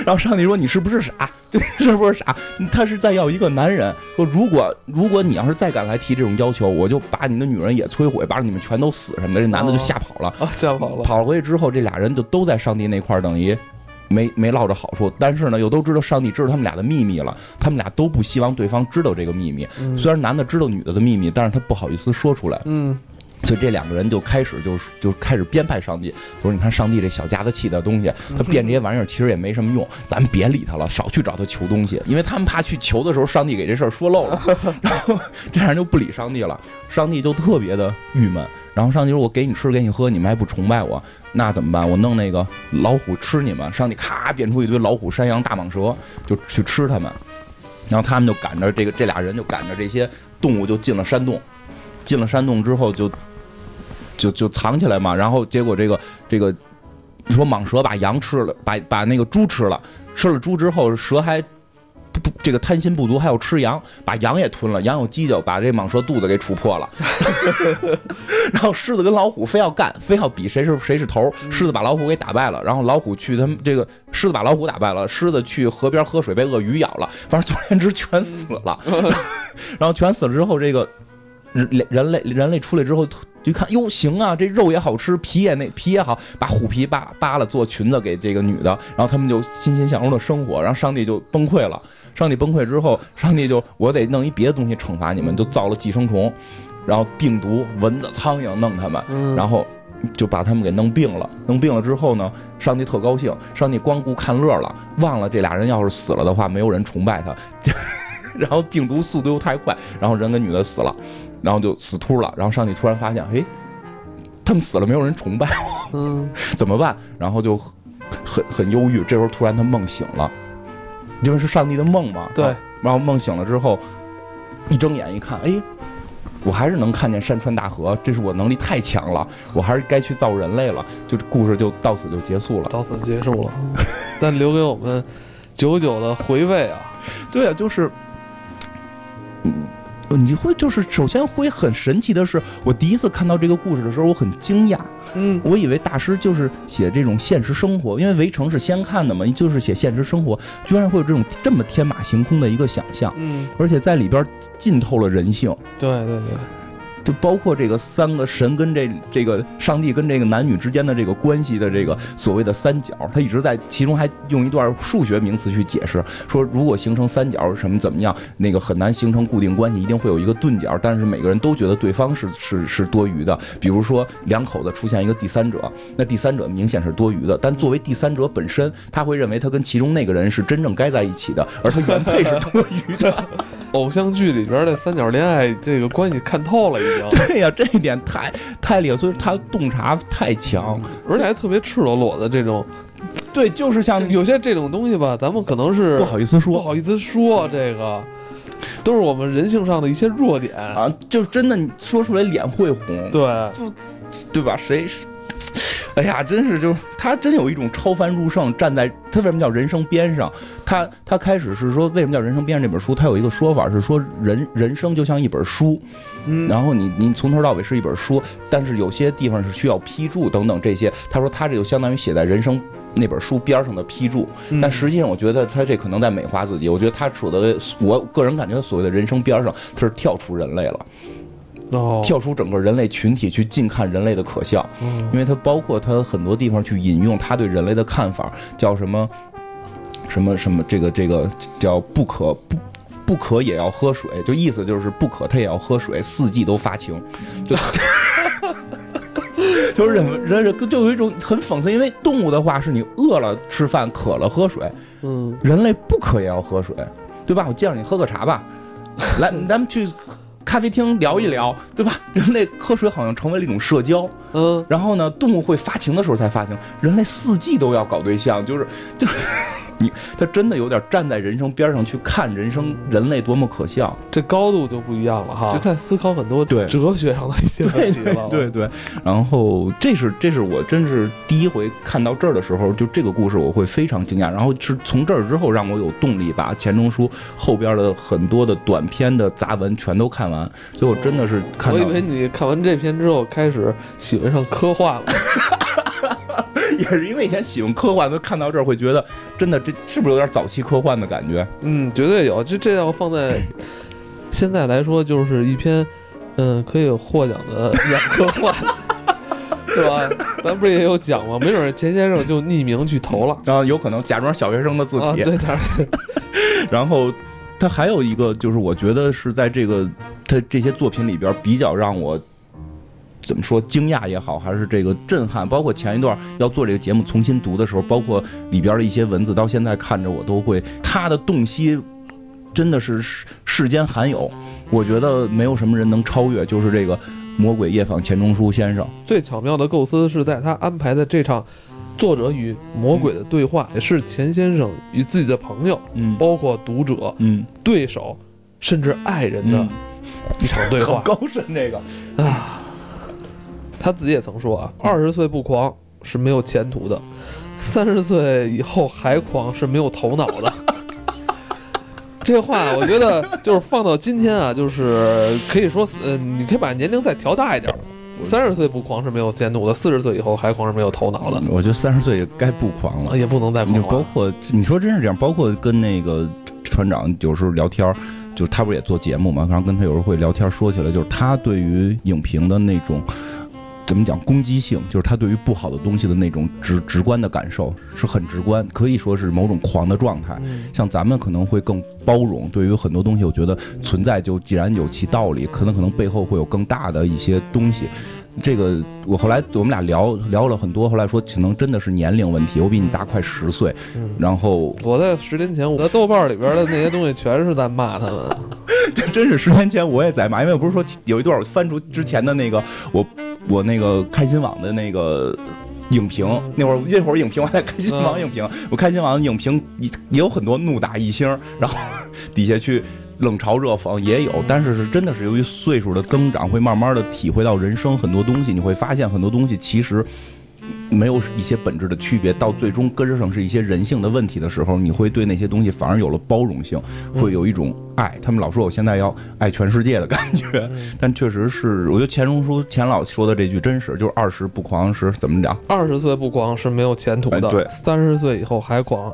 [SPEAKER 2] 然后上帝说你是不是傻？[laughs] 是不是傻？他是在要一个男人。说如果如果你要是再敢来提这种要求，我就把你的女人也摧毁，把你们全都死什么的。这男的就吓跑了，
[SPEAKER 1] 吓跑了。
[SPEAKER 2] 跑了回去之后，这俩人就都在上帝那块儿，等于。没没落着好处，但是呢，又都知道上帝知道他们俩的秘密了，他们俩都不希望对方知道这个秘密。虽然男的知道女的的秘密，但是他不好意思说出来。
[SPEAKER 1] 嗯，
[SPEAKER 2] 所以这两个人就开始就是就开始编排上帝，说你看上帝这小家子气的东西，他变这些玩意儿其实也没什么用，咱们别理他了，少去找他求东西，因为他们怕去求的时候上帝给这事儿说漏了，[laughs] 然后这样就不理上帝了，上帝就特别的郁闷。然后上帝说：“我给你吃，给你喝，你们还不崇拜我，那怎么办？我弄那个老虎吃你们。”上帝咔变出一堆老虎、山羊、大蟒蛇，就去吃他们。然后他们就赶着这个这俩人就赶着这些动物就进了山洞。进了山洞之后就就就藏起来嘛。然后结果这个这个你说蟒蛇把羊吃了，把把那个猪吃了。吃了猪之后，蛇还。不，这个贪心不足，还要吃羊，把羊也吞了。羊有犄角，把这蟒蛇肚子给杵破了。[laughs] 然后狮子跟老虎非要干，非要比谁是谁是头。狮子把老虎给打败了，然后老虎去他们这个狮子把老虎打败了，狮子去河边喝水被鳄鱼咬了，反正总而言之全死了。[laughs] 然后全死了之后，这个人人类人类出来之后。一看哟，行啊，这肉也好吃，皮也那皮也好，把虎皮扒扒了做裙子给这个女的，然后他们就欣欣向荣的生活，然后上帝就崩溃了。上帝崩溃之后，上帝就我得弄一别的东西惩罚你们，就造了寄生虫，然后病毒、蚊子、苍蝇弄他们，然后就把他们给弄病了。弄病了之后呢，上帝特高兴，上帝光顾看乐了，忘了这俩人要是死了的话，没有人崇拜他。[laughs] 然后病毒速度又太快，然后人跟女的死了，然后就死秃了。然后上帝突然发现，哎，他们死了，没有人崇拜我，嗯，[laughs] 怎么办？然后就很很忧郁。这时候突然他梦醒了，因为是上帝的梦嘛。
[SPEAKER 1] 对。
[SPEAKER 2] 然后梦醒了之后，一睁眼一看，哎，我还是能看见山川大河，这是我能力太强了，我还是该去造人类了。就故事就到此就结束了。
[SPEAKER 1] 到此结束了，但留给我们久久的回味啊。
[SPEAKER 2] 对啊，就是。嗯，你会就是首先会很神奇的是，我第一次看到这个故事的时候，我很惊讶。
[SPEAKER 1] 嗯，
[SPEAKER 2] 我以为大师就是写这种现实生活，因为《围城》是先看的嘛，就是写现实生活，居然会有这种这么天马行空的一个想象。
[SPEAKER 1] 嗯，
[SPEAKER 2] 而且在里边浸透了人性。
[SPEAKER 1] 对对对。
[SPEAKER 2] 就包括这个三个神跟这这个上帝跟这个男女之间的这个关系的这个所谓的三角，他一直在其中还用一段数学名词去解释，说如果形成三角什么怎么样，那个很难形成固定关系，一定会有一个钝角，但是每个人都觉得对方是是是多余的。比如说两口子出现一个第三者，那第三者明显是多余的，但作为第三者本身，他会认为他跟其中那个人是真正该在一起的，而他原配是多余的。[laughs]
[SPEAKER 1] 偶像剧里边的三角恋爱这个关系看透了，已经。[laughs]
[SPEAKER 2] 对呀，这一点太太厉害，所以他洞察太强，
[SPEAKER 1] 而且还特别赤裸裸的这种。
[SPEAKER 2] 对，就是像
[SPEAKER 1] 有些这种东西吧，咱们可能是
[SPEAKER 2] 不好意思说，
[SPEAKER 1] 不好意思说，这个都是我们人性上的一些弱点
[SPEAKER 2] 啊，就真的你说出来脸会红。
[SPEAKER 1] 对，
[SPEAKER 2] 就对吧？谁是？哎呀，真是，就是他真有一种超凡入圣，站在他为什么叫人生边上？他他开始是说为什么叫人生边上这本书？他有一个说法是说人人生就像一本书，
[SPEAKER 1] 嗯，
[SPEAKER 2] 然后你你从头到尾是一本书，但是有些地方是需要批注等等这些。他说他这就相当于写在人生那本书边上的批注，但实际上我觉得他这可能在美化自己。我觉得他说的，我个人感觉他所谓的人生边上，他是跳出人类了。
[SPEAKER 1] 哦，
[SPEAKER 2] 跳出整个人类群体去近看人类的可笑，因为它包括它很多地方去引用他对人类的看法，叫什么什么什么，这个这个叫不可不不渴也要喝水，就意思就是不渴他也要喝水，四季都发情，就 [laughs] 就是人人就有一种很讽刺，因为动物的话是你饿了吃饭，渴了喝水，
[SPEAKER 1] 嗯，
[SPEAKER 2] 人类不渴也要喝水，对吧？我介绍你喝个茶吧，来，咱们去。咖啡厅聊一聊，对吧？[laughs] 人类喝水好像成为了一种社交，
[SPEAKER 1] 嗯，
[SPEAKER 2] 然后呢，动物会发情的时候才发情，人类四季都要搞对象，就是就是。你他真的有点站在人生边上去看人生，人类多么可笑，
[SPEAKER 1] 这高度就不一样了哈，就在思考很多
[SPEAKER 2] 对
[SPEAKER 1] 哲学上的一些问题
[SPEAKER 2] 了。对对，然后这是这是我真是第一回看到这儿的时候，就这个故事我会非常惊讶。然后是从这儿之后，让我有动力把钱钟书后边的很多的短篇的杂文全都看完。所以我真的是看，
[SPEAKER 1] 我以为你看完这篇之后开始喜欢上科幻了。[laughs]
[SPEAKER 2] 也是因为以前喜欢科幻，都看到这儿会觉得，真的这是不是有点早期科幻的感觉？
[SPEAKER 1] 嗯，绝对有。这这要放在现在来说，就是一篇嗯可以获奖的软科幻，是吧？咱不是也有奖吗？没准钱先生就匿名去投了，
[SPEAKER 2] 然后有可能假装小学生的字
[SPEAKER 1] 体。对，[laughs]
[SPEAKER 2] 然后他还有一个，就是我觉得是在这个他这些作品里边比较让我。怎么说惊讶也好，还是这个震撼？包括前一段要做这个节目重新读的时候，包括里边的一些文字，到现在看着我都会，他的洞悉真的是世世间罕有，我觉得没有什么人能超越。就是这个魔鬼夜访钱钟书先生
[SPEAKER 1] 最巧妙的构思是在他安排的这场作者与魔鬼的对话，也是钱先生与自己的朋友，
[SPEAKER 2] 嗯，
[SPEAKER 1] 包括读者，
[SPEAKER 2] 嗯，
[SPEAKER 1] 对手，甚至爱人的一场对话。[laughs]
[SPEAKER 2] 高深这个
[SPEAKER 1] 啊。他自己也曾说啊，二十岁不狂是没有前途的，三十岁以后还狂是没有头脑的。[laughs] 这话我觉得就是放到今天啊，就是可以说，呃，你可以把年龄再调大一点，三十岁不狂是没有前途的，四十岁以后还狂是没有头脑的。
[SPEAKER 2] 我觉得三十岁该不狂了，
[SPEAKER 1] 也不能再狂了。
[SPEAKER 2] 包括你说真是这样，包括跟那个船长有时候聊天，就是他不是也做节目嘛，然后跟他有时候会聊天，说起来就是他对于影评的那种。怎么讲攻击性？就是他对于不好的东西的那种直直观的感受是很直观，可以说是某种狂的状态。像咱们可能会更包容，对于很多东西，我觉得存在就既然有其道理，可能可能背后会有更大的一些东西。这个我后来我们俩聊聊了很多，后来说可能真的是年龄问题，我比你大快十岁。然后
[SPEAKER 1] 我在十年前我在豆瓣里边的那些东西全是在骂他们，[laughs] 这
[SPEAKER 2] 真是十年前我也在骂，因为我不是说有一段我翻出之前的那个我。我那个开心网的那个影评，那会儿那会儿影评我在开心网影评，我开心网的影评也也有很多怒打一星，然后底下去冷嘲热讽也有，但是是真的是由于岁数的增长，会慢慢的体会到人生很多东西，你会发现很多东西其实。没有一些本质的区别，到最终根儿上是一些人性的问题的时候，你会对那些东西反而有了包容性，会有一种爱。他们老说我现在要爱全世界的感觉，[laughs] 但确实是，我觉得钱钟书钱老说的这句真实，就是二十不狂是怎么讲？
[SPEAKER 1] 二十岁不狂是没有前途的，
[SPEAKER 2] 对，
[SPEAKER 1] 三十岁以后还狂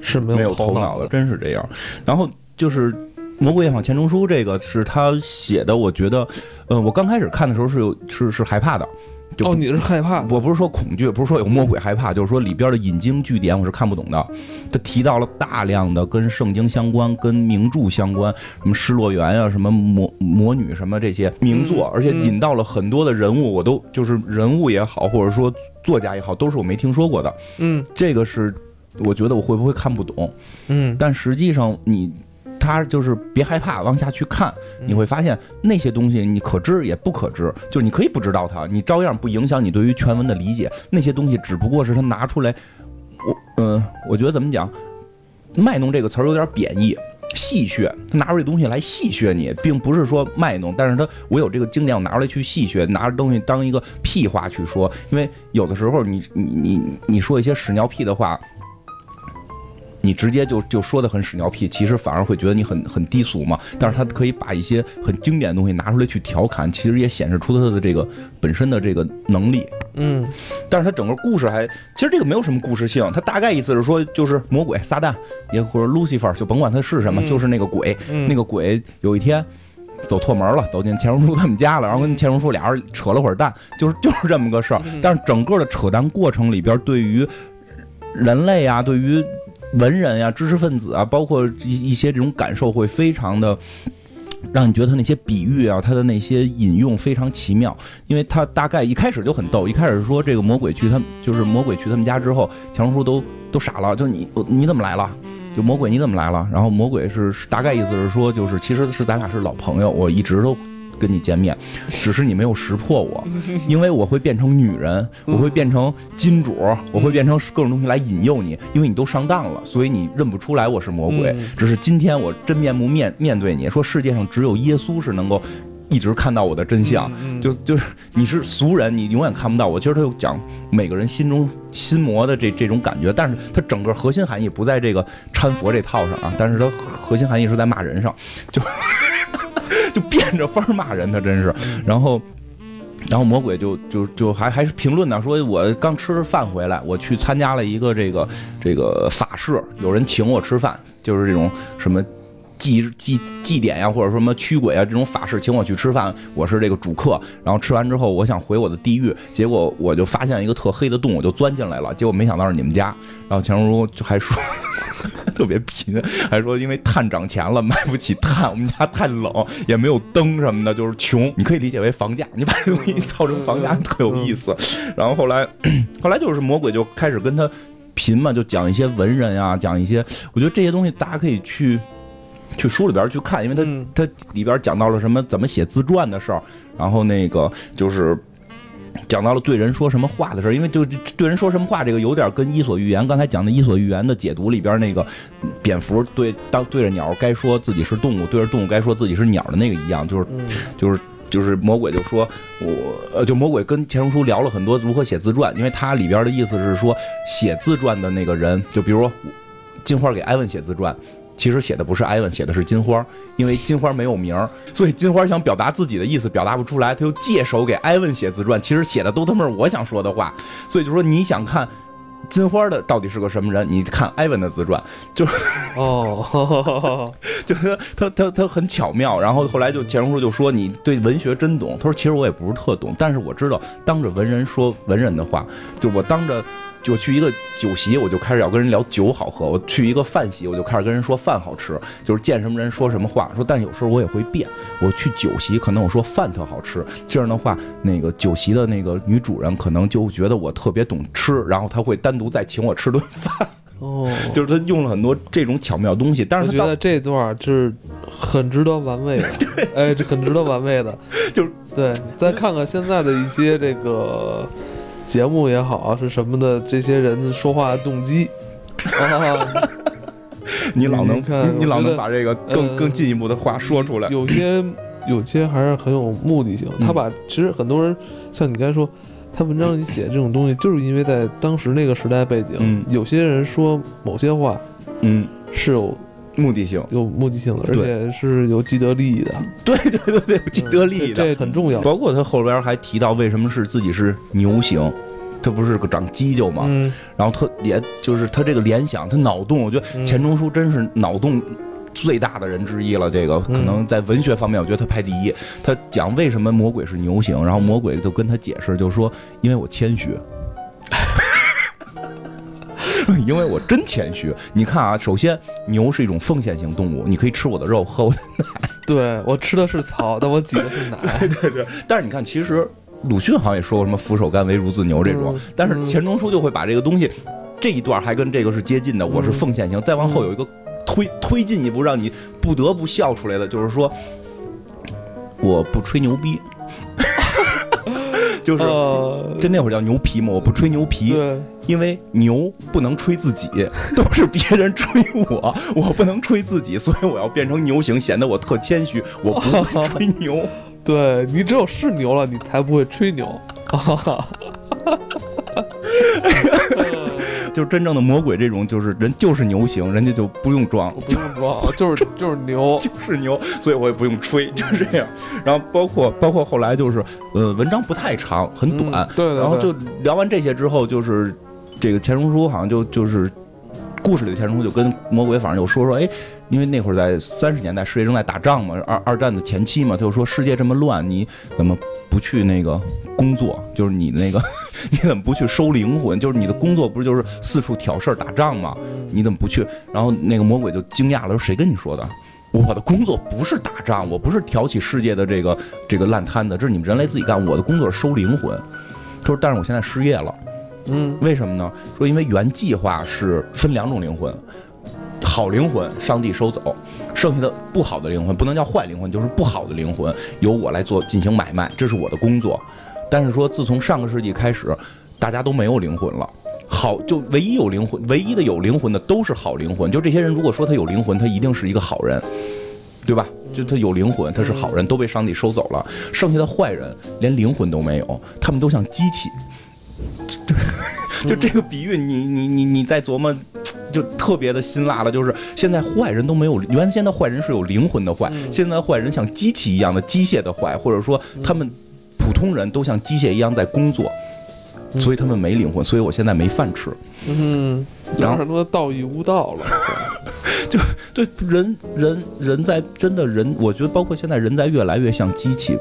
[SPEAKER 1] 是没有
[SPEAKER 2] 头
[SPEAKER 1] 脑
[SPEAKER 2] 的，真是这样。然后就是魔鬼夜访钱钟书这个是他写的，我觉得，呃，我刚开始看的时候是有是是害怕的。就
[SPEAKER 1] 哦，你是害怕？
[SPEAKER 2] 我不是说恐惧，不是说有魔鬼害怕，就是说里边的引经据典我是看不懂的。他提到了大量的跟圣经相关、跟名著相关，什么《失落园》啊，什么魔魔女什么这些名作，而且引到了很多的人物，我都就是人物也好，或者说作家也好，都是我没听说过的。
[SPEAKER 1] 嗯
[SPEAKER 2] 这个是我觉得我会不会看不懂，
[SPEAKER 1] 嗯
[SPEAKER 2] 但实际上你。他就是别害怕，往下去看，你会发现那些东西你可知也不可知，就是你可以不知道它，你照样不影响你对于全文的理解。那些东西只不过是他拿出来，我嗯、我觉得怎么讲，卖弄这个词儿有点贬义。戏谑，他拿出这东西来戏谑你，并不是说卖弄，但是他我有这个经典，我拿出来去戏谑，拿着东西当一个屁话去说，因为有的时候你你你你说一些屎尿屁的话，你直接就就说的很屎尿屁，其实反而会觉得你很很低俗嘛。但是他可以把一些很经典的东西拿出来去调侃，其实也显示出他的这个本身的这个能力。
[SPEAKER 1] 嗯
[SPEAKER 2] 但是他整个故事还，其实这个没有什么故事性，他大概意思是说，就是魔鬼撒旦，也或者 Lucifer，就甭管他是什么，
[SPEAKER 1] 嗯
[SPEAKER 2] 就是那个鬼，
[SPEAKER 1] 嗯，
[SPEAKER 2] 那个鬼有一天。走错门了，走进钱钟书他们家了，然后跟钱钟书俩人扯了会儿蛋，就是就是这么个事儿。
[SPEAKER 1] 嗯
[SPEAKER 2] 但是整个的扯淡过程里边，对于人类啊，对于文人呀、知识分子啊，包括一一些这种感受，会非常的。让你觉得他那些比喻啊，他的那些引用非常奇妙，因为他大概一开始就很逗，一开始说这个魔鬼去他就是魔鬼去他们家之后，强叔都都傻了，就是你你怎么来了？就魔鬼你怎么来了？然后魔鬼是大概意思是说，就是其实是咱俩是老朋友，我一直都跟你见面，只是你没有识破我，[laughs] 因为我会变成女人，我会变成金主，我会变成各种东西来引诱你，因为你都上当了，所以你认不出来我是魔鬼。
[SPEAKER 1] 嗯
[SPEAKER 2] 只是今天我真面目面面对你说，世界上只有耶稣是能够一直看到我的真相。
[SPEAKER 1] 嗯
[SPEAKER 2] 就就是你是俗人，你永远看不到我。其实他就讲每个人心中心魔的这这种感觉，但是他整个核心含义不在这个搀佛这套上啊，但是他核心含义是在骂人上，就就变着法儿骂人，他真是。然后。然后魔鬼就就就还还是评论呢，说我刚吃饭回来，我去参加了一个这个这个法事，有人请我吃饭，就是这种什么祭祭祭典呀，或者说什么驱鬼啊这种法事，请我去吃饭，我是这个主客。然后吃完之后，我想回我的地狱，结果我就发现一个特黑的洞，我就钻进来了，结果没想到是你们家。然后钱钟书就还说。[laughs] 特别贫，还说因为碳涨钱了，买不起碳，我们家太冷，也没有灯什么的，就是穷。你可以理解为房价，你把这东西造成房价特有意思。然后后来，后来就是魔鬼就开始跟他贫嘛，就讲一些文人啊，讲一些，我觉得这些东西大家可以去去书里边去看，因为他
[SPEAKER 1] 嗯
[SPEAKER 2] 它里边讲到了什么怎么写自传的事儿，然后那个就是。讲到了对人说什么话的事儿，因为就对人说什么话这个有点跟《伊索寓言》刚才讲的《伊索寓言》的解读里边那个蝙蝠对当对着鸟该说自己是动物，对着动物该说自己是鸟的那个一样，就是
[SPEAKER 1] 嗯
[SPEAKER 2] 就是就是魔鬼就说我呃，就魔鬼跟钱钟书聊了很多如何写自传，因为他里边的意思是说写自传的那个人，就比如说金花给艾文写自传。其实写的不是艾文，写的是金花，因为金花没有名儿，[laughs] 所以金花想表达自己的意思表达不出来，他就借手给艾文写自传。其实写的都他妈是我想说的话，所以就说你想看金花的到底是个什么人，你看艾文的自传，就是
[SPEAKER 1] 哦，[laughs]
[SPEAKER 2] 就是他他他很巧妙。然后后来就钱钟书就说你对文学真懂，他说其实我也不是特懂，但是我知道当着文人说文人的话，就我当着。就去一个酒席，我就开始要跟人聊酒好喝；我去一个饭席，我就开始跟人说饭好吃。就是见什么人说什么话。说，但有时候我也会变。我去酒席，可能我说饭特好吃，这样的话，那个酒席的那个女主人可能就觉得我特别懂吃，然后她会单独再请我吃顿饭。
[SPEAKER 1] 哦，
[SPEAKER 2] 就是他用了很多这种巧妙东西，但是
[SPEAKER 1] 觉得这段是很值得玩味的，哎，这很值得玩味的，
[SPEAKER 2] 就是
[SPEAKER 1] 对。再看看现在的一些这个节目也好啊，是什么的，这些人说话的动机 [laughs] 啊，
[SPEAKER 2] 你老能
[SPEAKER 1] 看
[SPEAKER 2] 你老能把这个更
[SPEAKER 1] 呃
[SPEAKER 2] 更进一步的话说出来。
[SPEAKER 1] 有些有些还是很有目的性。
[SPEAKER 2] 嗯
[SPEAKER 1] 他把其实很多人像你刚才说，他文章里写这种东西，就是因为在当时那个时代背景，
[SPEAKER 2] 嗯
[SPEAKER 1] 有些人说某些话
[SPEAKER 2] 嗯，
[SPEAKER 1] 是有
[SPEAKER 2] 目的性，
[SPEAKER 1] 有目的性的，而
[SPEAKER 2] 对
[SPEAKER 1] 且是有既得利益的，
[SPEAKER 2] 对对对对，有既得利益
[SPEAKER 1] 这
[SPEAKER 2] 的。
[SPEAKER 1] 这很重要。
[SPEAKER 2] 包括他后边还提到为什么是自己是牛型，他不是个长犄角嘛？
[SPEAKER 1] 嗯，
[SPEAKER 2] 然后他也就是他这个联想，他脑洞，我觉得
[SPEAKER 1] 嗯
[SPEAKER 2] 钱钟书真是脑洞最大的人之一了。这个可能在文学方面，我觉得他排第一。他讲为什么魔鬼是牛形，然后魔鬼就跟他解释，就说因为我谦虚。[laughs] 因为我真谦虚，你看啊，首先牛是一种奉献型动物，你可以吃我的肉，喝我的奶。[laughs]
[SPEAKER 1] 对我吃的是草，但我挤的是奶。
[SPEAKER 2] 对对对。但是你看，其实鲁迅好像也说过什么“俯首甘为孺子牛”这种，但是钱钟书就会把这个东西这一段还跟这个是接近的。我是奉献型，再往后有一个推推进一步，让你不得不笑出来的，就是说我不吹牛逼。就是，就那会儿叫牛皮嘛，我不吹牛皮，因为牛不能吹自己，[laughs] 都是别人吹我，我不能吹自己，所以我要变成牛形，显得我特谦虚，我不会吹牛。[laughs]
[SPEAKER 1] 对你只有是牛了，你才不会吹牛。[laughs]
[SPEAKER 2] 就是真正的魔鬼，这种就是人就是牛型，人家就不用装，
[SPEAKER 1] 不用装，[laughs] 就是就是牛，[laughs]
[SPEAKER 2] 就是牛，所以我也不用吹，就是这样。然后包括包括后来就是，呃，文章不太长，很短，
[SPEAKER 1] 对。
[SPEAKER 2] 然后就聊完这些之后，就是这个钱钟书好像就就是。故事里的钱钟书就跟魔鬼反正就说说，哎，因为那会儿在三十年代，世界正在打仗嘛，二二战的前期嘛，他就说世界这么乱，你怎么不去那个工作？就是你那个，[laughs] 你怎么不去收灵魂？就是你的工作不是就是四处挑事儿打仗吗？你怎么不去？然后那个魔鬼就惊讶了，说谁跟你说的？我的工作不是打仗，我不是挑起世界的这个这个烂摊子，这是你们人类自己干。我的工作是收灵魂。他说，但是我现在失业了。
[SPEAKER 1] 嗯，
[SPEAKER 2] 为什么呢？说因为原计划是分两种灵魂，好灵魂上帝收走，剩下的不好的灵魂不能叫坏灵魂，就是不好的灵魂由我来做进行买卖，这是我的工作。但是说自从上个世纪开始，大家都没有灵魂了，好就唯一有灵魂，唯一的有灵魂的都是好灵魂。就这些人如果说他有灵魂，他一定是一个好人，对吧？就他有灵魂，他是好人，都被上帝收走了，剩下的坏人连灵魂都没有，他们都像机器。就 [laughs] 就这个比喻，你你你你在琢磨，就特别的辛辣了。就是现在坏人都没有，原先的坏人是有灵魂的坏，现在坏人像机器一样的机械的坏，或者说他们普通人都像机械一样在工作，所以他们没灵魂，所以我现在没饭吃。
[SPEAKER 1] 嗯，然后什么道义无道了，[laughs]
[SPEAKER 2] 就对人人人在真的人，我觉得包括现在人在越来越像机器。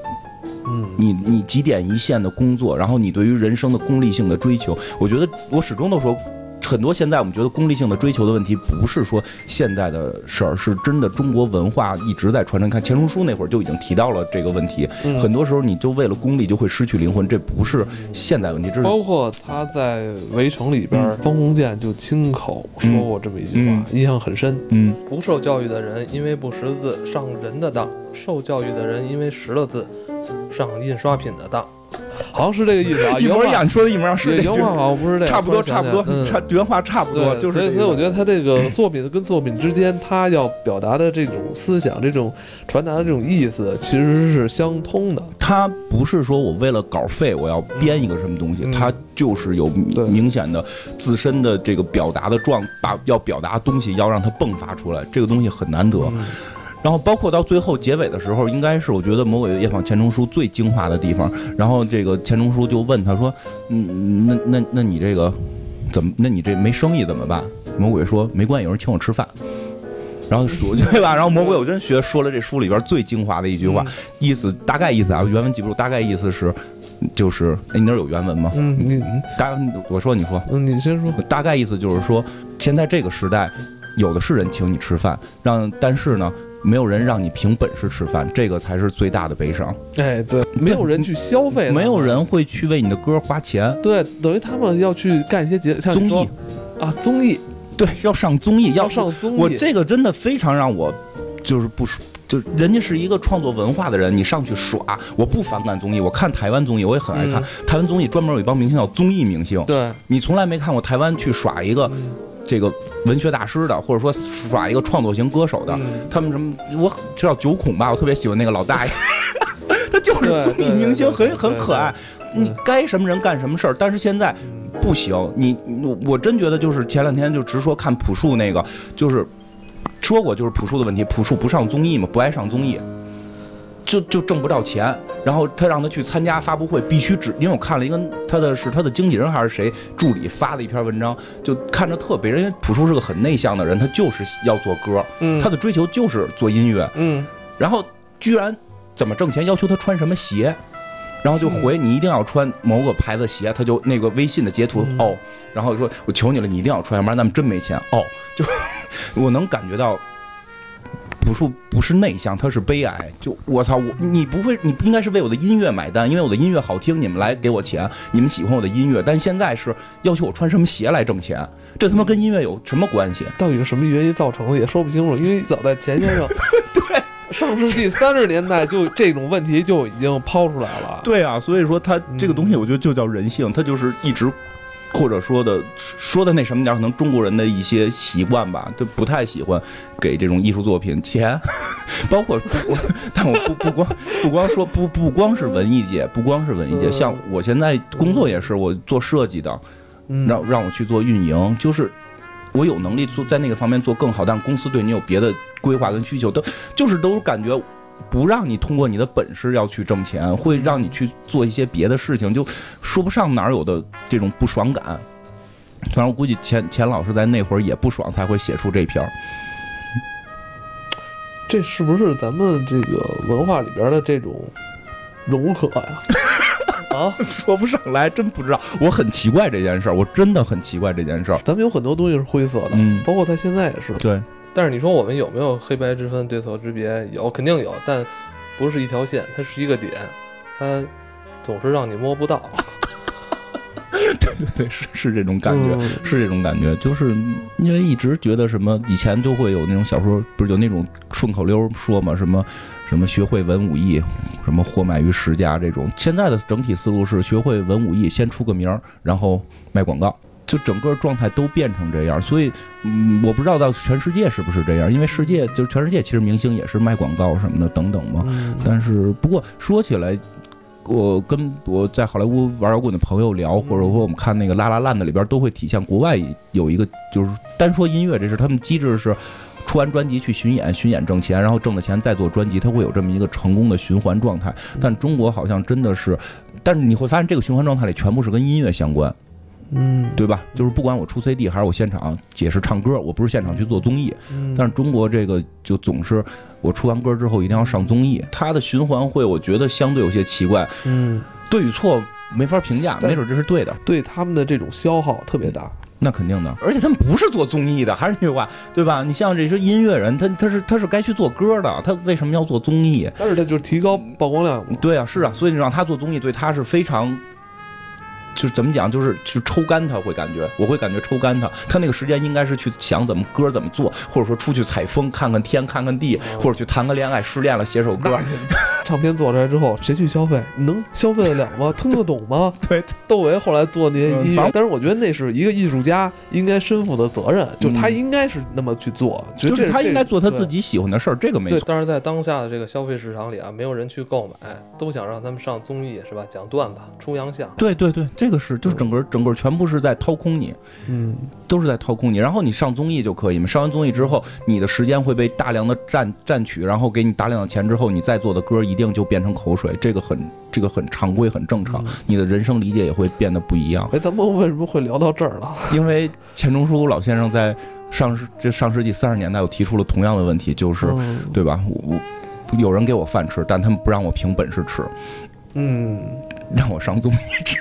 [SPEAKER 1] 嗯，
[SPEAKER 2] 你你几点一线的工作，然后你对于人生的功利性的追求，我觉得我始终都说，很多现在我们觉得功利性的追求的问题，不是说现在的事儿，是真的中国文化一直在传承。看钱钟书那会儿就已经提到了这个问题，很多时候你就为了功利就会失去灵魂，这不是现代问题，这是
[SPEAKER 1] 包括他在《围城》里边，方鸿渐就亲口说过这么一句话，印象很深。
[SPEAKER 2] 嗯，
[SPEAKER 1] 不受教育的人因为不识字上人的当，受教育的人因为识了字。上印刷品的当，好像是这个意思啊，[laughs]
[SPEAKER 2] 一模一样，说的一模一样，是
[SPEAKER 1] 原话好像不是这，
[SPEAKER 2] 差不多，差不多，差原话差不多，就是。
[SPEAKER 1] 所以，所以我觉得他这个作品跟作品之间，他要表达的这种思想，这种传达的这种意思，其实是相通的。
[SPEAKER 2] 他不是说我为了稿费，我要编一个什么东西，他就是有明显的自身的这个表达的状，把要表达的东西要让它迸发出来，这个东西很难得。然后包括到最后结尾的时候，应该是我觉得《魔鬼夜访》钱钟书最精华的地方。然后这个钱钟书就问他说：“嗯，那那那你这个怎么？那你这没生意怎么办？”魔鬼说：“没关系，有人请我吃饭。[laughs] ”然后说对吧？然后魔鬼我真学说了这书里边最精华的一句话，意思大概意思啊，原文记不住，大概意思是就是哎，你那儿有原文吗？
[SPEAKER 1] 嗯，你
[SPEAKER 2] 大我说你说，
[SPEAKER 1] 嗯，你先说。
[SPEAKER 2] 大概意思就是说，现在这个时代有的是人请你吃饭，让但是呢。没有人让你凭本事吃饭，这个才是最大的悲伤。
[SPEAKER 1] 哎，对，没有人去消费，
[SPEAKER 2] 没有人会去为你的歌花钱。
[SPEAKER 1] 对，等于他们要去干一些节
[SPEAKER 2] 综艺
[SPEAKER 1] 啊，综艺，
[SPEAKER 2] 对，要上综艺，
[SPEAKER 1] 要上综艺。
[SPEAKER 2] 我这个真的非常让我就是不舒，就人家是一个创作文化的人，你上去耍，我不反感综艺，我看台湾综艺，我也很爱看台湾综艺，专门有一帮明星叫综艺明星。
[SPEAKER 1] 对，
[SPEAKER 2] 你从来没看过台湾去耍一个。这个文学大师的，或者说耍一个创作型歌手的，他们什么？我知道九孔吧，我特别喜欢那个老大爷，[laughs] 他就是综艺明星，很很可爱。你该什么人干什么事儿，但是现在不行。你我真觉得就是前两天就直说看朴树那个，就是说过就是朴树的问题，朴树不上综艺嘛，不爱上综艺，就就挣不着钱。然后他让他去参加发布会，必须只因为我看了一个他的是他的经纪人还是谁助理发的一篇文章，就看着特别，因为朴树是个很内向的人，他就是要做歌，
[SPEAKER 1] 嗯，
[SPEAKER 2] 他的追求就是做音乐，
[SPEAKER 1] 嗯，
[SPEAKER 2] 然后居然怎么挣钱要求他穿什么鞋，然后就回你一定要穿某个牌子鞋，他就那个微信的截图
[SPEAKER 1] 嗯。
[SPEAKER 2] 哦，然后说我求你了，你一定要穿，要不然咱们真没钱哦，就 [laughs] 我能感觉到。朴树不是内向，他是悲哀。就我操，我你不会，你应该是为我的音乐买单，因为我的音乐好听，你们来给我钱，你们喜欢我的音乐。但现在是要求我穿什么鞋来挣钱，这他妈跟音乐有什么关系？
[SPEAKER 1] 到底是什么原因造成的也说不清楚，因为早在钱先生
[SPEAKER 2] 对
[SPEAKER 1] 上世纪三十年代就这种问题就已经抛出来了。
[SPEAKER 2] 对啊，所以说他这个东西，我觉得就叫人性，他就是一直。或者说的说的那什么点，可能中国人的一些习惯吧，就不太喜欢给这种艺术作品钱，[laughs] 包括不，[laughs] 但我不不光不光说不不光是文艺界，不光是文艺界，
[SPEAKER 1] 嗯。
[SPEAKER 2] 像我现在工作也是，我做设计的，
[SPEAKER 1] 嗯，
[SPEAKER 2] 让让我去做运营，就是我有能力做在那个方面做更好，但公司对你有别的规划跟需求，都就是都感觉不让你通过你的本事要去挣钱，会让你去做一些别的事情，就说不上哪儿有的这种不爽感。反正我估计钱钱老师在那会儿也不爽，才会写出这篇儿。
[SPEAKER 1] 这是不是咱们这个文化里边的这种融合呀？[laughs] 啊，
[SPEAKER 2] 说不上来，真不知道。我很奇怪这件事儿，我真的很奇怪这件事儿。
[SPEAKER 1] 咱们有很多东西是灰色的，
[SPEAKER 2] 嗯
[SPEAKER 1] 包括他现在也是。
[SPEAKER 2] 对，
[SPEAKER 1] 但是你说我们有没有黑白之分、对错之别？有，肯定有，但不是一条线，它是一个点，它总是让你摸不到。[laughs]
[SPEAKER 2] 对对对，是是这种感觉。
[SPEAKER 1] 嗯
[SPEAKER 2] 是这种感觉，就是因为一直觉得什么，以前都会有那种小说，不是有那种顺口溜说嘛，什么什么学会文武艺，什么活卖于十家这种。现在的整体思路是学会文武艺，先出个名儿，然后卖广告。就整个状态都变成这样，所以，嗯，我不知道到全世界是不是这样，因为世界就是全世界，其实明星也是卖广告什么的等等嘛。
[SPEAKER 1] 嗯
[SPEAKER 2] 但是不过说起来，我跟我在好莱坞玩摇滚的朋友聊，或者说我们看那个《拉拉烂》的里边，都会体现国外有一个就是单说音乐，这是他们机制是。出完专辑去巡演，巡演挣钱，然后挣的钱再做专辑，它会有这么一个成功的循环状态。但中国好像真的是，但是你会发现这个循环状态里全部是跟音乐相关，
[SPEAKER 1] 嗯，
[SPEAKER 2] 对吧？就是不管我出 CD 还是我现场解释唱歌，我不是现场去做综艺，
[SPEAKER 1] 嗯，
[SPEAKER 2] 但是中国这个就总是我出完歌之后一定要上综艺，它的循环会我觉得相对有些奇怪，
[SPEAKER 1] 嗯，
[SPEAKER 2] 对与错没法评价，没准这是对的，
[SPEAKER 1] 对他们的这种消耗特别大。
[SPEAKER 2] 那肯定的。而且他们不是做综艺的，还是那句话，对吧？你像这些音乐人，他他是他是该去做歌的，他为什么要做综艺？
[SPEAKER 1] 但是他就是提高曝光量。
[SPEAKER 2] 对啊，是啊，所以你让他做综艺，对他是非常。就是怎么讲，就是去抽干他，会感觉我会感觉抽干他。他那个时间应该是去想怎么歌怎么做，或者说出去采风，看看天，看看地，或者去谈个恋爱，失恋了写首歌。[laughs]
[SPEAKER 1] 唱片做出来之后，谁去消费？能消费得了吗？听得懂吗？[laughs]
[SPEAKER 2] 对，
[SPEAKER 1] 窦唯后来做那些音乐
[SPEAKER 2] 嗯，
[SPEAKER 1] 但是我觉得那是一个艺术家应该身负的责任，就他应该是那么去做，
[SPEAKER 2] 就是他应该做他自。己喜欢的事儿，这个没，错。
[SPEAKER 1] 但是在当下的这个消费市场里啊，没有人去购买，都想让他们上综艺，是吧？讲段子、出洋相。
[SPEAKER 2] 对对对，这个是就是整个整个全部是在掏空你，
[SPEAKER 1] 嗯，
[SPEAKER 2] 都是在掏空你。然后你上综艺就可以嘛，上完综艺之后，你的时间会被大量的占占取，然后给你大量的钱之后，你再做的歌一定就变成口水，这个很这个很常规很正常，你的人生理解也会变得不一样。
[SPEAKER 1] 哎，咱们为什么会聊到这儿了？[laughs] [laughs]
[SPEAKER 2] 因为钱钟书老先生在上世这上世纪三十年代又提出了同样的问题，就是
[SPEAKER 1] 嗯
[SPEAKER 2] 对吧？我我有人给我饭吃，但他们不让我凭本事吃。
[SPEAKER 1] 嗯，
[SPEAKER 2] 让我上综艺吃。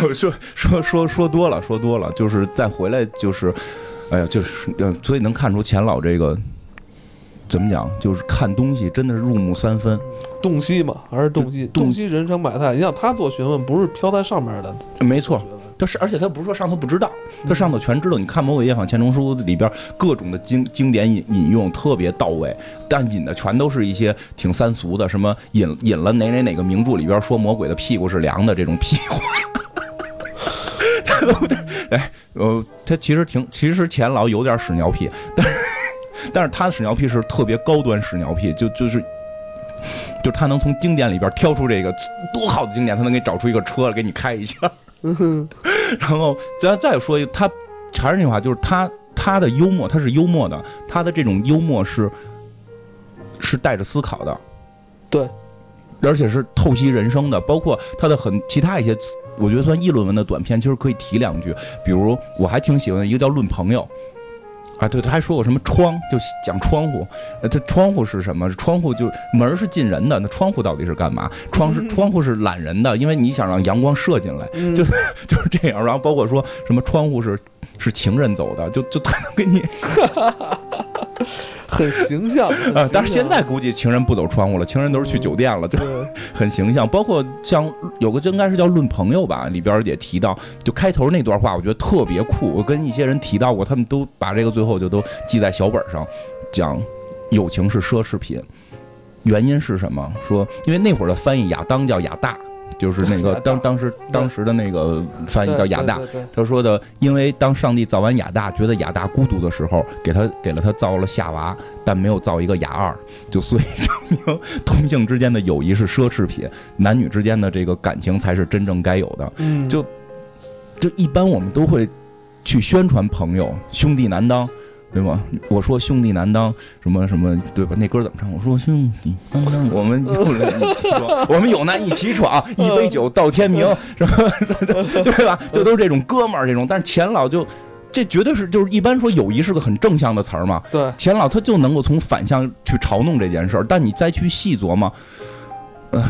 [SPEAKER 2] 我 [laughs] 说说说说多了，说多了，就是再回来就是，哎呀，就是，呃所以能看出钱老这个怎么讲，就是看东西真的是入木三分。
[SPEAKER 1] 洞悉嘛，还是洞悉？
[SPEAKER 2] 洞
[SPEAKER 1] 洞悉人生百态。你想他做学问，不是飘在上面的
[SPEAKER 2] 没错。他是，而且他不是说上头不知道，他上头全知道。你看《魔鬼夜访》钱钟书里边各种的经经典引引用特别到位，但引的全都是一些挺三俗的，什么引引了哪哪哪个名著里边说魔鬼的屁股是凉的这种屁话。他 [laughs] 都哎，呃，他其实挺，其实钱老有点屎尿屁，[laughs] 但是但是他的屎尿屁是特别高端屎尿屁，就就是。就他能从经典里边挑出这个多好的经典，他能给找出一个车来给你开一下。[laughs] 然后再再说一，他还是那句话，就是他他的幽默，他是幽默的，他的这种幽默是是带着思考的。
[SPEAKER 1] 对，
[SPEAKER 2] 而且是透析人生的，包括他的很其他一些，我觉得算议论文的短片，其实可以提两句。比如我还挺喜欢的一个叫《论朋友》，啊，对，他还说过什么窗，就讲窗户。呃，他窗户是什么？窗户就门是进人的，那窗户到底是干嘛？窗是窗户是懒人的，因为你想让阳光射进来，就 [laughs] 就是这样。然后包括说什么窗户是是情人走的，就就他能给你。
[SPEAKER 1] 很形象
[SPEAKER 2] 啊，但是现在估计情人不走窗户了，情人都是去酒店了，就 [laughs] 很形象。包括像有个应该是叫《论朋友》吧，里边也提到，就开头那段话，我觉得特别酷。我跟一些人提到过，他们都把这个最后就都记在小本上，讲友情是奢侈品，原因是什么？说因为那会儿的翻译亚当叫亚大。就是那个 [laughs] 当当时当时的那个翻译叫亚大，他说的，因为当上帝造完亚大，觉得亚大孤独的时候，给他给了他造了夏娃，但没有造一个亚二，就所以证明同性之间的友谊是奢侈品，男女之间的这个感情才是真正该有的。
[SPEAKER 1] 嗯，
[SPEAKER 2] 就就一般我们都会去宣传朋友，兄弟难当。对吧？我说兄弟难当，什么什么，对吧？那歌怎么唱？我说兄弟难当，我们有难一起闯，我们有难一起闯，一杯酒到天明，是吧？[laughs] 对吧？就都是这种哥们儿这种。但是钱老就，这绝对是就是一般说友谊是个很正向的词儿嘛。
[SPEAKER 1] 对，
[SPEAKER 2] 钱老他就能够从反向去嘲弄这件事儿。但你再去细琢磨，呃，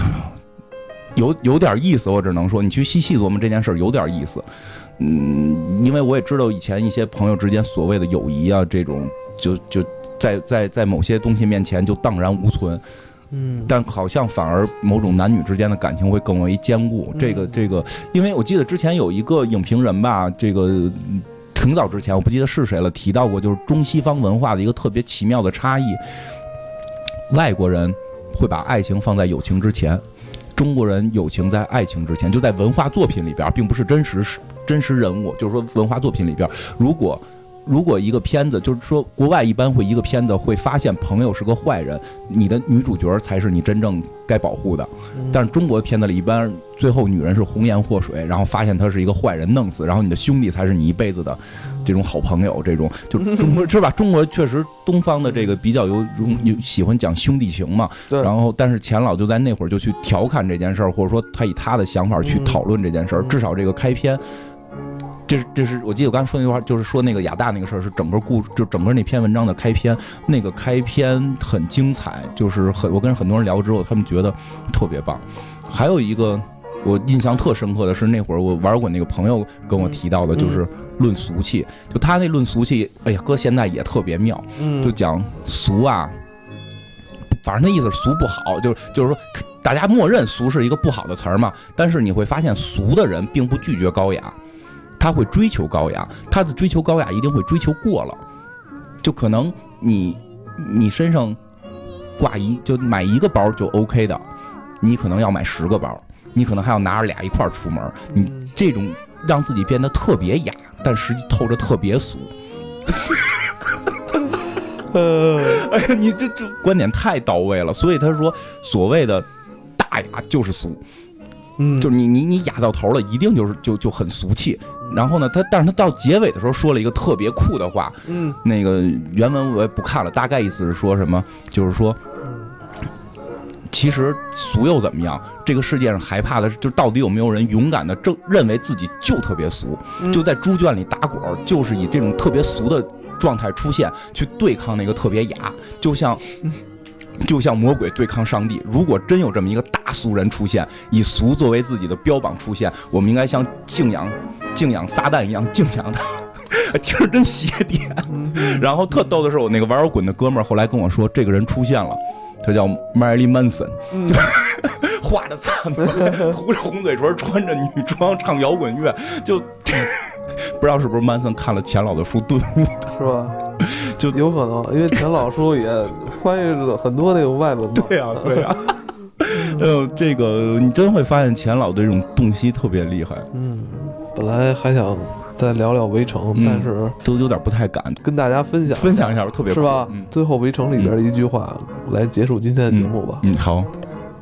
[SPEAKER 2] 有有点意思。我只能说，你去细细琢磨这件事儿有点意思。嗯，因为我也知道以前一些朋友之间所谓的友谊啊，这种就就在在在某些东西面前就荡然无存。
[SPEAKER 1] 嗯，
[SPEAKER 2] 但好像反而某种男女之间的感情会更为坚固。这个这个，因为我记得之前有一个影评人吧，这个挺早之前我不记得是谁了，提到过就是中西方文化的一个特别奇妙的差异。外国人会把爱情放在友情之前。中国人友情在爱情之前，就在文化作品里边，并不是真实实真实人物。就是说，文化作品里边，如果如果一个片子，就是说，国外一般会一个片子会发现朋友是个坏人，你的女主角才是你真正该保护的。但是中国片子里一般最后女人是红颜祸水，然后发现他是一个坏人，弄死，然后你的兄弟才是你一辈子的。这种好朋友，这种就中国是吧？中国确实东方的这个比较有有喜欢讲兄弟情嘛。
[SPEAKER 1] 对。
[SPEAKER 2] 然后，但是钱老就在那会儿就去调侃这件事儿，或者说他以他的想法去讨论这件事儿。至少这个开篇，这是这是我记得我刚才说那句话，就是说那个亚大那个事儿是整个故就整个那篇文章的开篇。那个开篇很精彩，就是很我跟很多人聊之后，他们觉得特别棒。还有一个我印象特深刻的是那会儿我玩过那个朋友跟我提到的，就是。论俗气，就他那论俗气，哎呀，搁现在也特别妙，就讲俗啊，反正那意思俗不好，就是就是说，大家默认俗是一个不好的词儿嘛。但是你会发现，俗的人并不拒绝高雅，他会追求高雅，他的追求高雅一定会追求过了，就可能你你身上挂一就买一个包就 OK 的，你可能要买十个包，你可能还要拿着俩一块儿出门，你这种让自己变得特别雅。但实际透着特别俗，呃，哎呀，你这这观点太到位了。所以他说，所谓的大雅就是俗，
[SPEAKER 1] 嗯，
[SPEAKER 2] 就是你你你雅到头了，一定就是就就很俗气。然后呢，他但是他到结尾的时候说了一个特别酷的话，
[SPEAKER 1] 嗯，
[SPEAKER 2] 那个原文我也不看了，大概意思是说什么，就是说。其实俗又怎么样？这个世界上害怕的是，就到底有没有人勇敢的正认为自己就特别俗，就在猪圈里打滚，就是以这种特别俗的状态出现，去对抗那个特别雅，就像就像魔鬼对抗上帝。如果真有这么一个大俗人出现，以俗作为自己的标榜出现，我们应该像敬仰敬仰撒旦一样敬仰他。[laughs] 听着真邪点。然后特逗的是，我那个玩摇滚的哥们儿后来跟我说，这个人出现了。他叫 Marilyn Manson，就 [laughs] 画着惨白，[laughs] 涂着红嘴唇，穿着女装，唱摇滚乐，就 [laughs] 不知道是不是 Manson 看了钱老的书顿悟的，[laughs]
[SPEAKER 1] 是吧？
[SPEAKER 2] 就
[SPEAKER 1] 有可能，因为钱老书也翻译了很多那种外文。[laughs]
[SPEAKER 2] 对呀，对呀。呃，这个你真会发现钱老的这种洞悉特别厉害。
[SPEAKER 1] 嗯，本来还想。再聊聊《围城》，但是
[SPEAKER 2] 都有点不太敢
[SPEAKER 1] 跟大家分享
[SPEAKER 2] 分享一下，特别
[SPEAKER 1] 是吧？最后《围城》里边的一句话来结束今天的节目吧。
[SPEAKER 2] 嗯，好。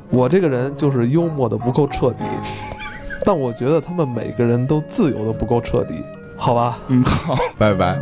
[SPEAKER 1] 我这个人就是幽默的不够彻底，但我觉得他们每个人都自由的不够彻底，好吧？
[SPEAKER 2] 嗯，好，拜拜。